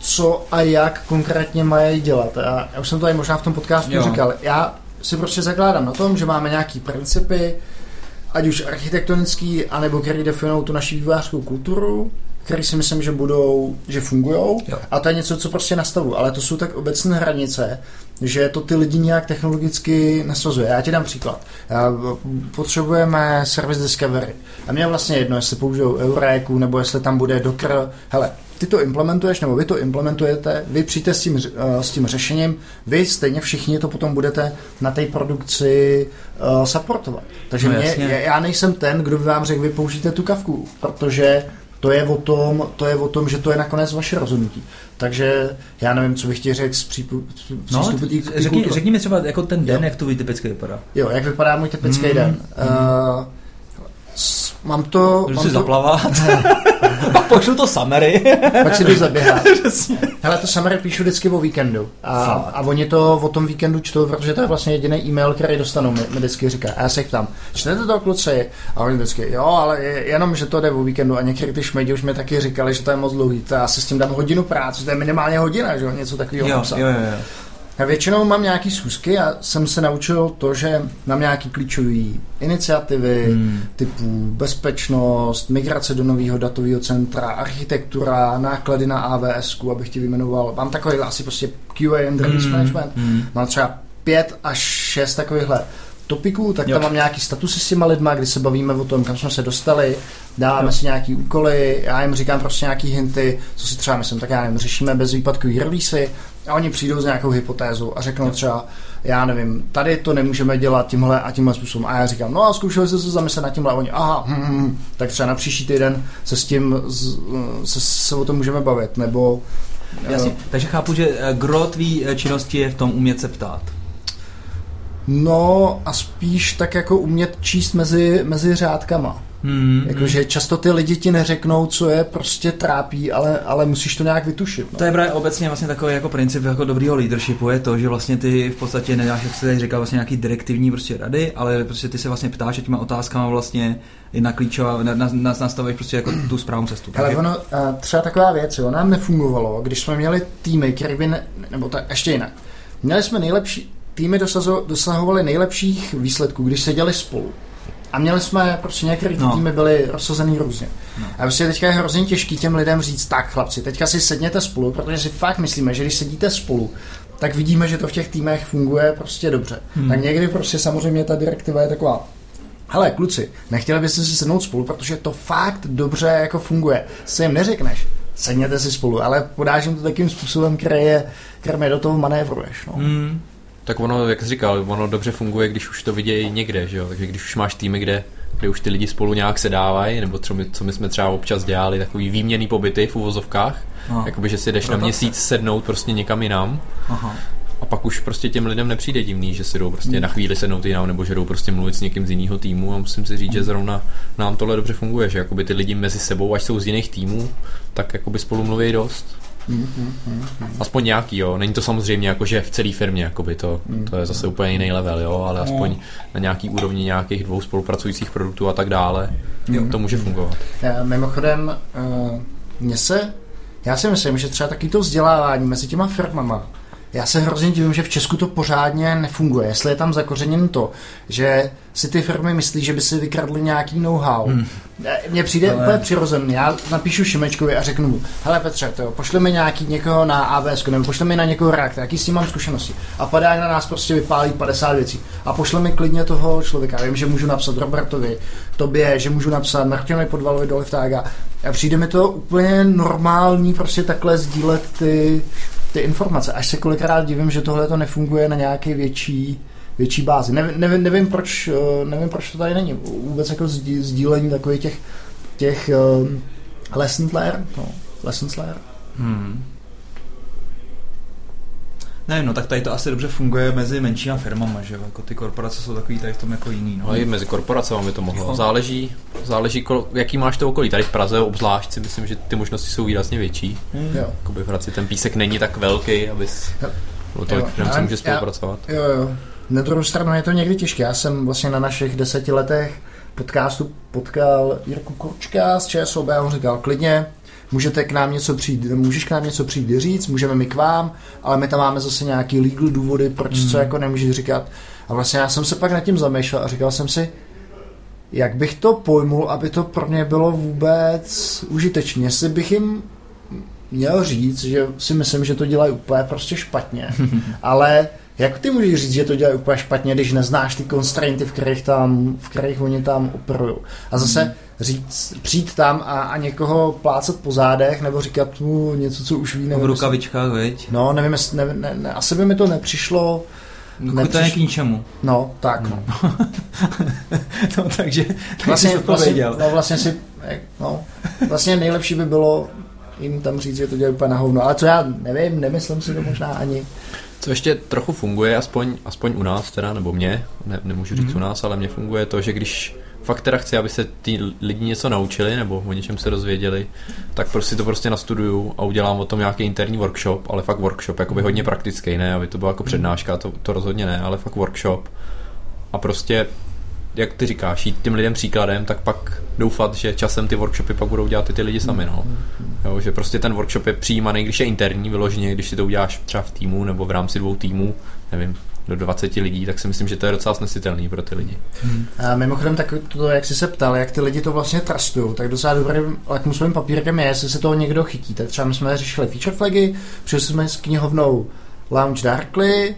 [SPEAKER 1] co a jak konkrétně mají dělat. Já, já už jsem to tady možná v tom podcastu jo. říkal. Já si prostě zakládám na tom, že máme nějaký principy, ať už architektonický, anebo který definují tu naši vývojářskou kulturu, který si myslím, že budou, že fungují. A to je něco, co prostě nastavu. Ale to jsou tak obecné hranice, že to ty lidi nějak technologicky nasazuje. Já ti dám příklad. Potřebujeme service discovery. A mě vlastně jedno, jestli použijou Eureku, nebo jestli tam bude Docker. Hele, ty to implementuješ, nebo vy to implementujete, vy přijďte s tím, uh, s tím řešením, vy stejně všichni to potom budete na té produkci uh, supportovat. Takže no, mě, já nejsem ten, kdo by vám řekl, vy použijte tu kavku, protože to je o tom, to je o tom, že to je nakonec vaše rozhodnutí. Takže já nevím, co bych ti řekl z přístupu
[SPEAKER 2] no, tý, řekni, řekni mi třeba jako ten den, jo. jak to typicky vypadá.
[SPEAKER 1] Jo, jak vypadá můj typický mm, den. Mm. Uh, mám to...
[SPEAKER 2] Můžu
[SPEAKER 1] mám
[SPEAKER 2] si to... zaplavat. Pak pošlu to summary.
[SPEAKER 1] Pak si jdu zaběhat. Hele, to summary píšu vždycky o víkendu. A, a oni to o tom víkendu čtou, protože to je vlastně jediný e-mail, který dostanou, mi, mi vždycky říká. A já se jich ptám, čtete to kluci? A oni vždycky, jo, ale jenom, že to jde o víkendu. A některý ty šmedi už mi taky říkali, že to je moc dlouhý. To já si s tím dám hodinu práce, to je minimálně hodina, že jo, něco takového
[SPEAKER 2] jo, jo, jo, jo.
[SPEAKER 1] Já většinou mám nějaký schůzky a jsem se naučil to, že mám nějaký klíčový iniciativy hmm. typu bezpečnost, migrace do nového datového centra, architektura, náklady na AWS, abych ti vyjmenoval. Mám takový asi prostě QA and release hmm. management. Hmm. Mám třeba pět až šest takovýchhle topiků, tak jo. tam mám nějaký statusy s těma lidma, kdy se bavíme o tom, kam jsme se dostali, dáváme jo. si nějaký úkoly, já jim říkám prostě nějaký hinty, co si třeba myslím, tak já nevím, řešíme bez výpadkový releasy a oni přijdou s nějakou hypotézou a řeknou třeba, já nevím, tady to nemůžeme dělat tímhle a tímhle způsobem. A já říkám, no a zkoušeli jste se zamyslet na tímhle a oni, aha, hm, hm, hm, tak třeba na příští týden se s tím, se, se o tom můžeme bavit, nebo
[SPEAKER 2] Jasně, takže chápu, že eh, gro tvý eh, činnosti je v tom umět se ptát.
[SPEAKER 1] No a spíš tak jako umět číst mezi, mezi řádkama. Hmm, Jakože hmm. často ty lidi ti neřeknou, co je prostě trápí, ale, ale musíš to nějak vytušit. No.
[SPEAKER 2] To je právě obecně vlastně takový jako princip jako dobrýho leadershipu je to, že vlastně ty v podstatě nedáš, jak se tady říkal, vlastně nějaký direktivní prostě rady, ale prostě ty se vlastně ptáš a těma otázkama vlastně jedna klíčová, na, na, nastavuješ prostě jako tu správnou cestu.
[SPEAKER 1] Ale ono, třeba taková věc, jo, nám nefungovalo, když jsme měli týmy, které by, ne, nebo tak ještě jinak. Měli jsme nejlepší, týmy dosahovaly nejlepších výsledků, když seděli spolu. A měli jsme, prostě některé no. týmy byly rozsazený různě. No. A prostě teďka je hrozně těžký těm lidem říct, tak chlapci, teďka si sedněte spolu, protože si fakt myslíme, že když sedíte spolu, tak vidíme, že to v těch týmech funguje prostě dobře. Hmm. Tak někdy prostě samozřejmě ta direktiva je taková, hele kluci, nechtěli byste si sednout spolu, protože to fakt dobře jako funguje. Si jim neřekneš, sedněte si spolu, ale podáš jim to takým způsobem, který, je, který do toho manévruješ. No. Hmm.
[SPEAKER 3] Tak ono, jak jsi říkal, ono dobře funguje, když už to vidějí někde, že jo? Takže když už máš týmy, kde, kde už ty lidi spolu nějak se dávají, nebo třeba, co my jsme třeba občas dělali, takový výměný pobyty v uvozovkách, no. jakoby, že si jdeš Proto na měsíc sednout prostě někam jinam, Aha. a pak už prostě těm lidem nepřijde divný, že si jdou prostě hmm. na chvíli sednout jinam, nebo že jdou prostě mluvit s někým z jiného týmu a musím si říct, že zrovna nám tohle dobře funguje, že jakoby ty lidi mezi sebou, až jsou z jiných týmů, tak jakoby spolu mluví dost. Aspoň nějaký, jo. Není to samozřejmě jako, že v celé firmě, jakoby to, to je zase úplně jiný level, jo, ale aspoň na nějaký úrovni nějakých dvou spolupracujících produktů a tak dále, jo. to může fungovat.
[SPEAKER 1] Mimochodem, uh, mně se, já si myslím, že třeba taky to vzdělávání mezi těma firmama já se hrozně divím, že v Česku to pořádně nefunguje. Jestli je tam zakořeněn to, že si ty firmy myslí, že by si vykradli nějaký know-how. Hmm. Mně přijde Ale... úplně přirozený. Já napíšu Šimečkovi a řeknu mu, hele Petře, to pošli mi nějaký někoho na AWS, nebo pošli mi na někoho React, jaký s tím mám zkušenosti. A padá na nás prostě vypálí 50 věcí. A pošli mi klidně toho člověka. Vím, že můžu napsat Robertovi, tobě, že můžu napsat Martinovi Podvalovi do Liftága. A přijde mi to úplně normální prostě takhle sdílet ty ty informace. Až se kolikrát divím, že tohle to nefunguje na nějaké větší, větší bázi. Nevím, nevím, nevím, proč, eh, nevím, proč to tady není. Vůbec jako sdílení takových těch, těch um, lesson layer, no, lessons layer. Hmm.
[SPEAKER 2] Ne, no tak tady to asi dobře funguje mezi menšíma firmama, že jako ty korporace jsou takový tady v tom jako jiný. No,
[SPEAKER 3] no i mezi korporacemi by to mohlo. Záleží, záleží, jaký máš to okolí. Tady v Praze obzvlášť si myslím, že ty možnosti jsou výrazně větší. Mm. Jakoby v Hradci ten písek není tak velký, aby bylo tolik firm, se může spolupracovat.
[SPEAKER 1] Jo, jo. Na druhou stranu je to někdy těžké. Já jsem vlastně na našich deseti letech podcastu potkal Jirku Kurčka z ČSOB a on říkal klidně, můžete k nám něco přijít, můžeš k nám něco přijít říct, můžeme my k vám, ale my tam máme zase nějaký legal důvody, proč mm. co jako nemůžeš říkat. A vlastně já jsem se pak nad tím zamýšlel a říkal jsem si, jak bych to pojmul, aby to pro mě bylo vůbec užitečné. Jestli bych jim měl říct, že si myslím, že to dělají úplně prostě špatně, ale jak ty můžeš říct, že to dělají úplně špatně, když neznáš ty constrainty, v kterých, tam, v kterých oni tam operují? A zase hmm. Říct, přijít tam a, a někoho plácat po zádech nebo říkat mu něco, co už ví.
[SPEAKER 2] Nevím, v rukavičkách, veď?
[SPEAKER 1] No, nevím, jestli, ne, ne, ne, asi by mi to nepřišlo
[SPEAKER 2] No, to je k ničemu.
[SPEAKER 1] No, tak. No.
[SPEAKER 2] no takže, takže
[SPEAKER 1] vlastně, vlastně, no, vlastně si, no, vlastně nejlepší by bylo jim tam říct, že to dělají úplně na hovno. Ale co já nevím, nemyslím si to možná ani.
[SPEAKER 3] Co ještě trochu funguje, aspoň, aspoň u nás teda, nebo mě, ne, nemůžu říct mm. u nás, ale mně funguje to, že když fakt teda chci, aby se ty lidi něco naučili nebo o něčem se dozvěděli, tak prostě to prostě nastuduju a udělám o tom nějaký interní workshop, ale fakt workshop, jakoby hodně praktický, ne, aby to byla jako přednáška, to, to rozhodně ne, ale fakt workshop. A prostě jak ty říkáš, jít těm lidem příkladem, tak pak doufat, že časem ty workshopy pak budou dělat i ty lidi sami. No. Jo, že prostě ten workshop je přijímaný, když je interní vyloženě, když si to uděláš třeba v týmu nebo v rámci dvou týmů, nevím, do 20 lidí, tak si myslím, že to je docela snesitelný pro ty lidi.
[SPEAKER 1] Hmm. A mimochodem, tak to, jak jsi se ptal, jak ty lidi to vlastně trustují, tak docela dobrým lakmusovým papírkem je, jestli se toho někdo chytí. Tak třeba my jsme řešili feature flagy, přišli jsme s knihovnou Launch Darkly,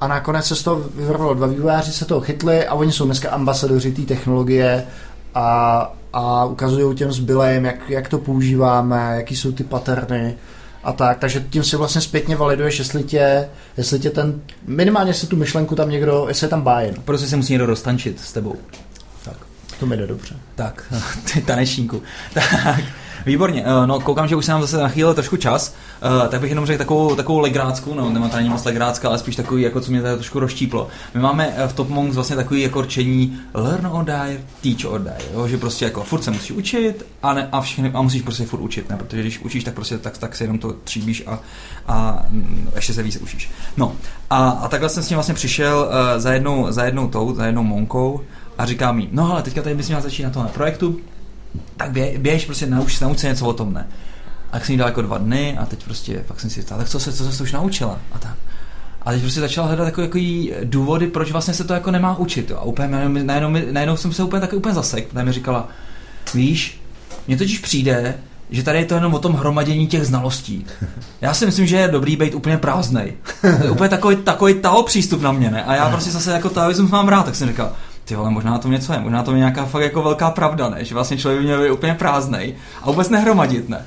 [SPEAKER 1] a nakonec se z toho vyvrlo dva vývojáři, se toho chytli a oni jsou dneska ambasadoři té technologie a, a ukazují těm zbylým, jak, jak to používáme, jaký jsou ty paterny a tak, takže tím si vlastně zpětně validuješ, jestli tě, jestli tě ten, minimálně si tu myšlenku tam někdo, jestli je tam bájen.
[SPEAKER 2] Prostě se musí někdo dostančit s tebou.
[SPEAKER 1] Tak. To mi jde dobře.
[SPEAKER 2] Tak, ty tanečníku. Tak, Výborně, eh, no koukám, že už se nám zase nachýlil trošku čas, uh, tak bych jenom řekl takovou, takovou legrácku, no nemá to ani moc legrácka, ale spíš takový, jako co mě tady trošku rozštíplo. My máme eh, v Top Monks vlastně takový jako rčení learn or die, teach or die, jo? že prostě jako furt se musíš učit a, ne, a, všechny, a musíš prostě furt učit, ne? protože když učíš, tak prostě tak, tak se jenom to tříbíš a, a mm, ještě se víc učíš. No a, a takhle jsem s tím vlastně přišel za, jednou, za jednou tou, za jednou monkou a říká mi, no ale teďka tady bys měl začít na tomhle projektu, tak bě, běž, prostě nauč, nauč se něco o tom, ne. A tak jsem jí dal jako dva dny a teď prostě, pak jsem si říkal, tak co se, co se už naučila a tak. A teď prostě začala hledat jako, jako důvody, proč vlastně se to jako nemá učit. Jo. A úplně najednou, najednou, najednou jsem se úplně taky úplně zasek, protože mi říkala, víš, mně totiž přijde, že tady je to jenom o tom hromadění těch znalostí. Já si myslím, že je dobrý být úplně prázdnej. úplně takový, takový tao přístup na mě, ne? A já prostě zase jako taoismus mám rád, tak jsem říkal, ty vole, možná to něco je, možná to je nějaká fakt jako velká pravda, ne? Že vlastně člověk by měl být úplně prázdnej a vůbec nehromadit, ne?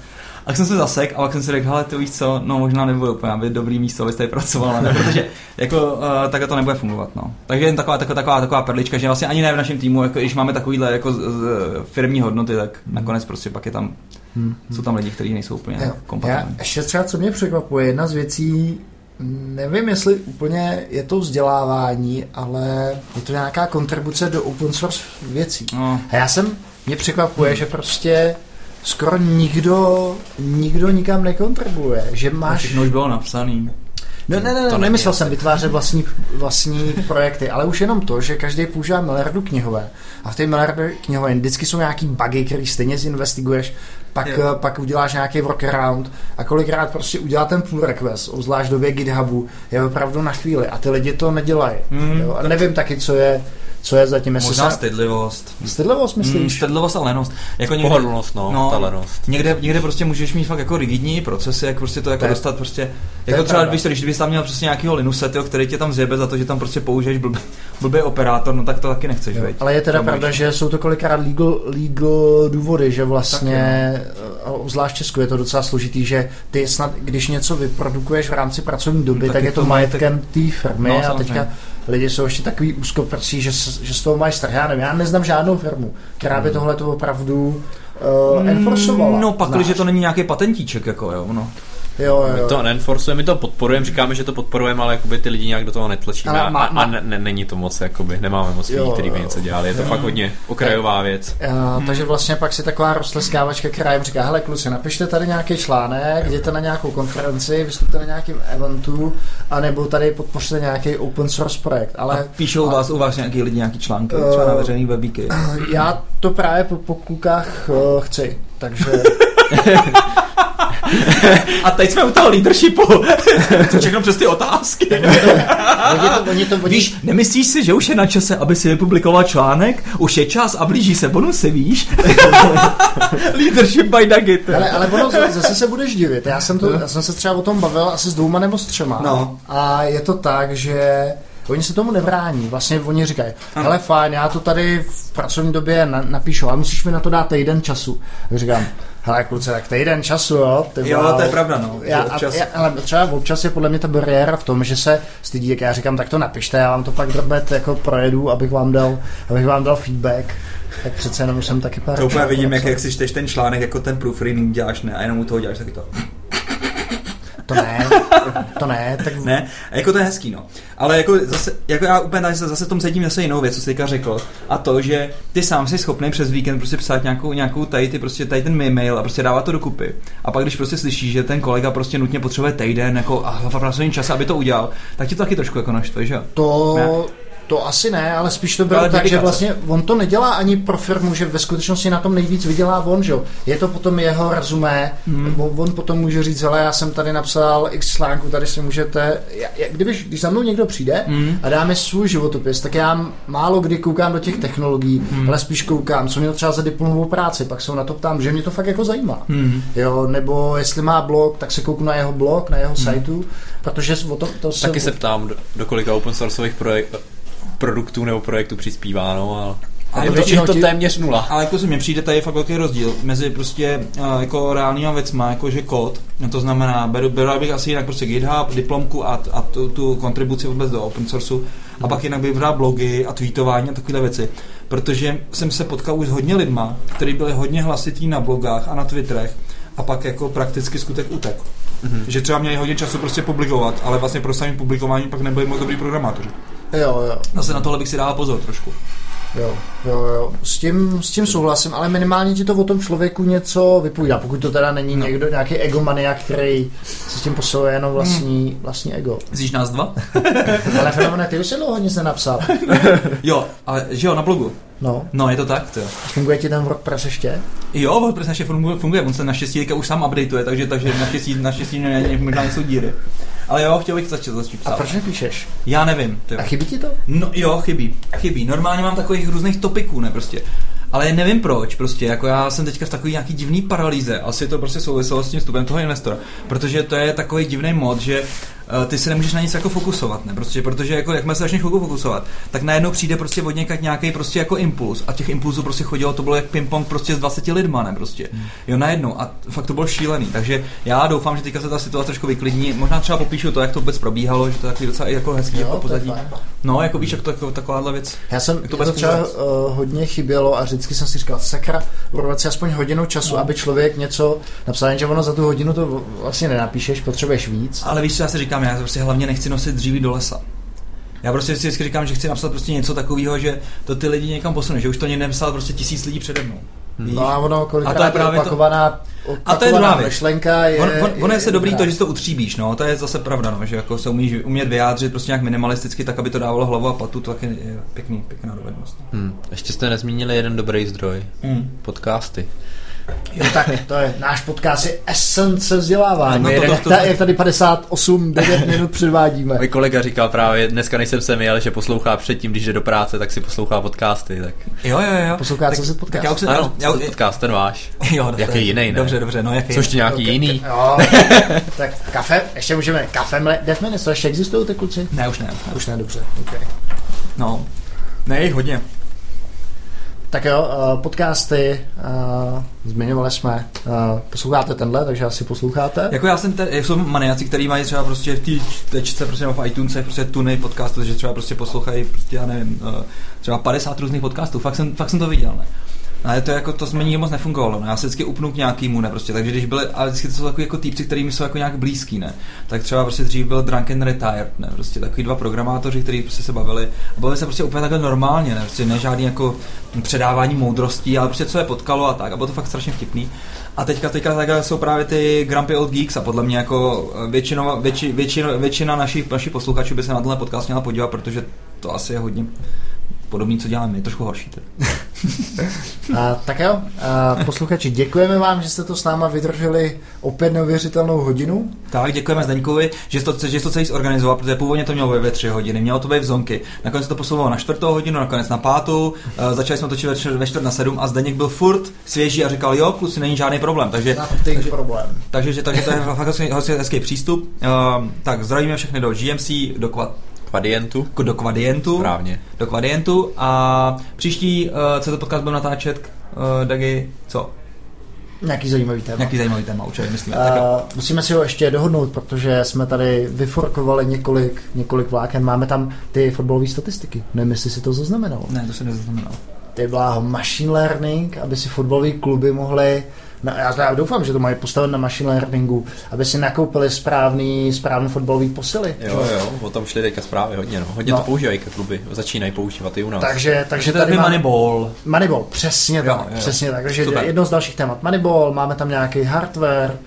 [SPEAKER 2] A jsem se zasek a pak jsem si řekl, hele, ty víš co, no možná nebude úplně aby dobrý místo, abyste tady pracoval, ne? protože jako uh, takhle to nebude fungovat, no. Takže jen taková, taková, taková, taková perlička, že vlastně ani ne v našem týmu, jako když máme takovýhle jako z, z, firmní hodnoty, tak hmm. nakonec prostě pak je tam, hmm. jsou tam lidi, kteří nejsou úplně kompatibilní.
[SPEAKER 1] ještě třeba, co mě překvapuje, jedna z věcí, nevím, jestli úplně je to vzdělávání, ale je to nějaká kontribuce do open source věcí. No. A já jsem, mě překvapuje, hmm. že prostě skoro nikdo, nikdo nikam nekontribuje, že máš...
[SPEAKER 2] Všechno už bylo napsaný.
[SPEAKER 1] No, ne, ne, ne, nemyslel jsem vytvářet vlastní, vlastní projekty, ale už jenom to, že každý používá miliardu knihové a v té miliardu knihové vždycky jsou nějaký bugy, který stejně zinvestiguješ, pak, jo. pak uděláš nějaký workaround a kolikrát prostě udělá ten pull request, obzvlášť v době GitHubu, je opravdu na chvíli a ty lidi to nedělají. Mm. Jo? A nevím taky, co je, co je zatím.
[SPEAKER 2] Jestli Možná se... stydlivost.
[SPEAKER 1] Stydlivost, myslíš? Mm,
[SPEAKER 2] stydlivost a lenost.
[SPEAKER 3] Jako někde, Pohodlnost, no, no, ta lenost.
[SPEAKER 2] Někde, někde prostě můžeš mít fakt jako rigidní procesy, jak prostě to jako to dostat prostě, jako třeba když, když bys tam měl prostě nějakého Linuse, tyjo, který tě tam zjebe za to, že tam prostě použiješ blbý, blbý operátor, no tak to taky nechceš, jo,
[SPEAKER 1] Ale je teda pravda, že jsou to kolikrát legal, legal důvody, že vlastně, zvlášť v Česku je to docela složitý, že ty snad, když něco vyprodukuješ v rámci pracovní doby, no, tak, tak je to majetkem té firmy no, a teďka lidi jsou ještě takový úzkoprsí, že, že z toho mají strach. Já nevím, já neznám žádnou firmu, která by hmm. tohle to opravdu uh, enforcovala.
[SPEAKER 2] No pak, když to není nějaký patentíček, jako jo, no.
[SPEAKER 1] Jo, jo.
[SPEAKER 3] My to neenforcujeme, my to podporujeme, říkáme, že to podporujeme, ale jakoby ty lidi nějak do toho netlačíme ale má, a, a ne, ne, není to moc, jakoby, nemáme moc lidí, kteří by něco dělali, je to jo. fakt hodně okrajová věc.
[SPEAKER 1] Uh, hmm. Takže vlastně pak si taková roztleskávačka, která jim říká, hele kluci, napište tady nějaký článek, jděte na nějakou konferenci, vystupte na nějakým eventu, anebo tady podpořte nějaký open source projekt. Ale, a
[SPEAKER 2] píšou a, vás, u vás nějaký lidi nějaký články, uh, třeba na veřejný webíky.
[SPEAKER 1] Já to právě po, po klukách uh, chci, takže...
[SPEAKER 2] A teď jsme u toho leadershipu. to všechno přes ty otázky. oni to, oni to, oni... Víš, nemyslíš si, že už je na čase, aby si vypublikoval článek? Už je čas a blíží se bonusy, víš? Leadership by Nugget.
[SPEAKER 1] Ale, ale ono zase se budeš divit. Já jsem, to, já jsem se třeba o tom bavil asi s dvouma nebo s třema. No. A je to tak, že Oni se tomu nevrání. Vlastně oni říkají, ale fajn, já to tady v pracovní době na, napíšu, ale musíš mi na to dát týden času. Říkám, hele kluci, tak týden času, jo.
[SPEAKER 2] Ty jo, to je pravda, no.
[SPEAKER 1] Já, občas... já, ale třeba občas je podle mě ta bariéra v tom, že se stydí, jak já říkám, tak to napište, já vám to pak drbet jako projedu, abych vám dal, abych vám dal feedback. Tak přece jenom jsem taky pár
[SPEAKER 2] To úplně vidím, jak, jak si čteš ten článek, jako ten proofreading děláš, ne, a jenom u toho děláš taky to.
[SPEAKER 1] To ne, to ne. Tak...
[SPEAKER 2] Ne, a jako to je hezký, no. Ale jako, zase, jako já úplně tady zase tom cítím zase jinou věc, co jsi teďka řekl. A to, že ty sám jsi schopný přes víkend prostě psát nějakou, nějakou tady, ty prostě tady ten mail a prostě dávat to dokupy. A pak když prostě slyšíš, že ten kolega prostě nutně potřebuje týden jako a v pracovním čase, aby to udělal, tak ti to taky trošku jako naštve, že?
[SPEAKER 1] To, ne? To asi ne, ale spíš to bylo ale tak, že vlastně on to nedělá ani pro firmu, že ve skutečnosti na tom nejvíc vydělá on, že Je to potom jeho rezumé, hmm. on, on potom může říct, ale já jsem tady napsal x článku, tady si můžete, já, když, když za mnou někdo přijde hmm. a dáme svůj životopis, tak já málo kdy koukám do těch technologií, hmm. ale spíš koukám, co měl třeba za diplomovou práci, pak se na to ptám, že mě to fakt jako zajímá. Hmm. Jo, nebo jestli má blog, tak se kouknu na jeho blog, na jeho hmm. sajtu, protože o to, to
[SPEAKER 3] Taky se ptám, do, do kolika open sourceových projektů produktů nebo projektů přispívá, no, ale... Ale to, je to téměř nula.
[SPEAKER 2] Ale jako mně přijde, tady je fakt velký rozdíl mezi prostě uh, jako reálnýma věcma, jako že kód, no to znamená, beru, beru bych asi jinak prostě GitHub, diplomku a, a tu, tu kontribuci vůbec do open sourceu a pak jinak bych vybral blogy a tweetování a takové věci. Protože jsem se potkal už s hodně lidma, kteří byli hodně hlasití na blogách a na Twitterech a pak jako prakticky skutek utek. Mm-hmm. Že třeba měli hodně času prostě publikovat, ale vlastně pro samý publikování pak nebyli moc dobrý programátoři.
[SPEAKER 1] Jo, jo.
[SPEAKER 2] Zase na tohle bych si dával pozor trošku.
[SPEAKER 1] Jo, jo, jo. S tím, s tím souhlasím, ale minimálně ti to o tom člověku něco vypovídá, pokud to teda není no. někdo, nějaký egomaniak, který si s tím posiluje jenom vlastní, hmm. vlastní ego.
[SPEAKER 2] Zjíš nás dva?
[SPEAKER 1] ale fenomene, ty už se dlouho nic nenapsal.
[SPEAKER 2] jo, ale že jo, na blogu.
[SPEAKER 1] No.
[SPEAKER 2] No, je to tak, to.
[SPEAKER 1] Funguje ti ten WordPress ještě?
[SPEAKER 2] Jo, WordPress ještě funguje, funguje, on se naštěstí už sám updateuje, takže, takže naštěstí, naštěstí možná nejsou díry. Ale jo, chtěl bych začít, začít psát.
[SPEAKER 1] A proč nepíšeš?
[SPEAKER 2] Já nevím.
[SPEAKER 1] Tyjo. A chybí ti to?
[SPEAKER 2] No jo, chybí. Chybí. Normálně mám takových různých topiků, ne prostě. Ale nevím proč, prostě, jako já jsem teďka v takový nějaký divný paralýze, asi to prostě souviselo s tím vstupem toho investora, protože to je takový divný mod, že ty se nemůžeš na nic jako fokusovat, ne, prostě, protože jako jakmile se začneš fokusovat, tak najednou přijde prostě od někat nějaký prostě jako impuls a těch impulsů prostě chodilo, to bylo jak ping-pong prostě s 20 lidma, ne, prostě, hmm. jo, najednou a fakt to bylo šílený, takže já doufám, že teďka se ta situace trošku vyklidní, možná třeba popíšu to, jak to vůbec probíhalo, že to je takový docela jako hezký jo, jako pozadí. No, jako víš, jak to jako takováhle věc.
[SPEAKER 1] Já jsem to, to třeba uh, hodně chybělo a vždycky jsem si říkal, sakra, urvat si aspoň hodinu času, no. aby člověk něco napsal, že ono za tu hodinu to vlastně nenapíšeš, potřebuješ víc.
[SPEAKER 2] Ale víš, co já si říkám, říkám, já prostě hlavně nechci nosit dříví do lesa. Já prostě si vždycky říkám, že chci napsat prostě něco takového, že to ty lidi někam posune, že už to někde napsal prostě tisíc lidí přede mnou.
[SPEAKER 1] No a ono kolikrát a to je právě opakovaná, to... a to je druhá věc. je...
[SPEAKER 2] On, on, on je se dobrý to, že si to utříbíš, no, to je zase pravda, no, že jako se umíš umět vyjádřit prostě nějak minimalisticky, tak aby to dávalo hlavu a patu, to taky je pěkný, pěkná dovednost.
[SPEAKER 3] Hmm. Ještě jste nezmínili jeden dobrý zdroj, hmm. podcasty.
[SPEAKER 1] Jo, tak to je náš podcast je esence vzdělávání. No, to, to, to, to, jak tady 58, 9 minut předvádíme.
[SPEAKER 3] Můj kolega říkal právě, dneska nejsem sem jel, že poslouchá předtím, když jde do práce, tak si poslouchá podcasty. Tak...
[SPEAKER 2] Jo, jo, jo.
[SPEAKER 1] Poslouchá co se podcast?
[SPEAKER 3] Já už se, ano, já, podcast, ten váš.
[SPEAKER 2] Jo,
[SPEAKER 3] jaký jiný, ne?
[SPEAKER 2] Dobře, dobře, no jaký
[SPEAKER 3] Což nějaký
[SPEAKER 1] okay,
[SPEAKER 3] jiný?
[SPEAKER 1] Jo, tak kafe, ještě můžeme, kafe, mle, Death Minutes, ještě existují ty kluci?
[SPEAKER 2] Ne, už ne.
[SPEAKER 1] ne. Už ne, dobře, okay.
[SPEAKER 2] No, ne, jich hodně.
[SPEAKER 1] Tak jo, uh, podcasty, uh, zmiňovali jsme, uh, posloucháte tenhle, takže asi posloucháte.
[SPEAKER 2] Jako já jsem, te, jsou maniaci, kteří mají třeba prostě v té tečce, prostě v iTunesech, prostě tuny podcastů, že třeba prostě poslouchají, prostě já nevím, třeba 50 různých podcastů, fakt jsem, fakt jsem to viděl, ne? Ale to jako to změní moc nefungovalo. Ne? Já se vždycky upnu k nějakýmu, ne? Prostě. Takže když byly, ale vždycky to jsou takový jako týpci, kterými jsou jako nějak blízký, ne? Tak třeba prostě dřív byl Drunken Retired, ne? Prostě takový dva programátoři, kteří prostě se bavili a bavili se prostě úplně takhle normálně, ne? Prostě ne žádný jako předávání moudrostí, ale prostě co je potkalo a tak. A bylo to fakt strašně vtipný. A teďka, teďka takhle jsou právě ty Grumpy Old Geeks a podle mě jako většinou, větši, většina, většina našich, našich posluchačů by se na tenhle podcast měla podívat, protože to asi je hodně podobný, co děláme my, trošku horší.
[SPEAKER 1] a, tak jo, a posluchači, děkujeme vám, že jste to s náma vydrželi opět neuvěřitelnou hodinu.
[SPEAKER 2] Tak, děkujeme Zdeňkovi, že to, že to celý zorganizoval, protože původně to mělo být ve tři hodiny, mělo to být v zonky. Nakonec to posouvalo na čtvrtou hodinu, nakonec na pátou, uh, začali jsme točit ve, ve čtvrt na sedm a Zdeněk byl furt svěží a říkal, jo, kluci, není žádný problém. Takže,
[SPEAKER 1] takže, problém.
[SPEAKER 2] Takže, takže, takže to je fakt hezký přístup. Uh, tak zdravíme všechny do GMC, do Quad
[SPEAKER 3] Kvadientu.
[SPEAKER 2] Do Kvadientu.
[SPEAKER 3] Správně.
[SPEAKER 2] Do Kvadientu a příští, uh, co to podcast byl natáčet, uh, Dagi, co?
[SPEAKER 1] Nějaký zajímavý téma.
[SPEAKER 2] Nějaký zajímavý téma, určitě, myslím. Uh,
[SPEAKER 1] musíme si ho ještě dohodnout, protože jsme tady vyforkovali několik, několik vláken. Máme tam ty fotbalové statistiky. Nevím, jestli si to zaznamenal.
[SPEAKER 2] Ne, to se nezaznamenal.
[SPEAKER 1] Ty byla machine learning, aby si fotbalové kluby mohly na, já doufám, že to mají postavit na machine learningu, aby si nakoupili správný, správný fotbalový posily.
[SPEAKER 3] Jo, jo, o tom šli teďka zprávy hodně, no. Hodně no. to používají kluby, začínají používat i u nás.
[SPEAKER 1] Takže, takže
[SPEAKER 2] tady, tady má... Moneyball.
[SPEAKER 1] Moneyball, přesně tak, jo, jo. přesně tak. Takže Super. jedno z dalších témat Moneyball, máme tam nějaký hardware,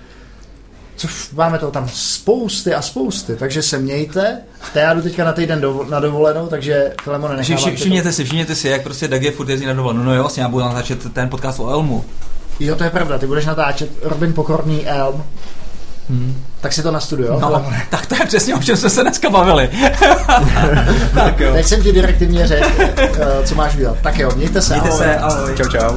[SPEAKER 1] což máme to tam spousty a spousty, takže se mějte. já jdu teďka na týden do, na dovolenou, takže Filemone nechávám.
[SPEAKER 2] Všimněte si, všimněte si, jak prostě Dag je furt jezdí na dovolenou. No jo, vlastně já budu natáčet ten podcast o Elmu.
[SPEAKER 1] Jo, to je pravda, ty budeš natáčet Robin Pokorný Elm. Hmm. Tak si to nastuduj, jo?
[SPEAKER 2] No, tak to je přesně, o čem jsme se dneska bavili.
[SPEAKER 1] tak jo. Teď jsem ti direktivně řekl, eh, co máš dělat. Tak jo, mějte se,
[SPEAKER 2] Mějte
[SPEAKER 1] ahoj.
[SPEAKER 2] se, ahoj.
[SPEAKER 3] Čau, čau.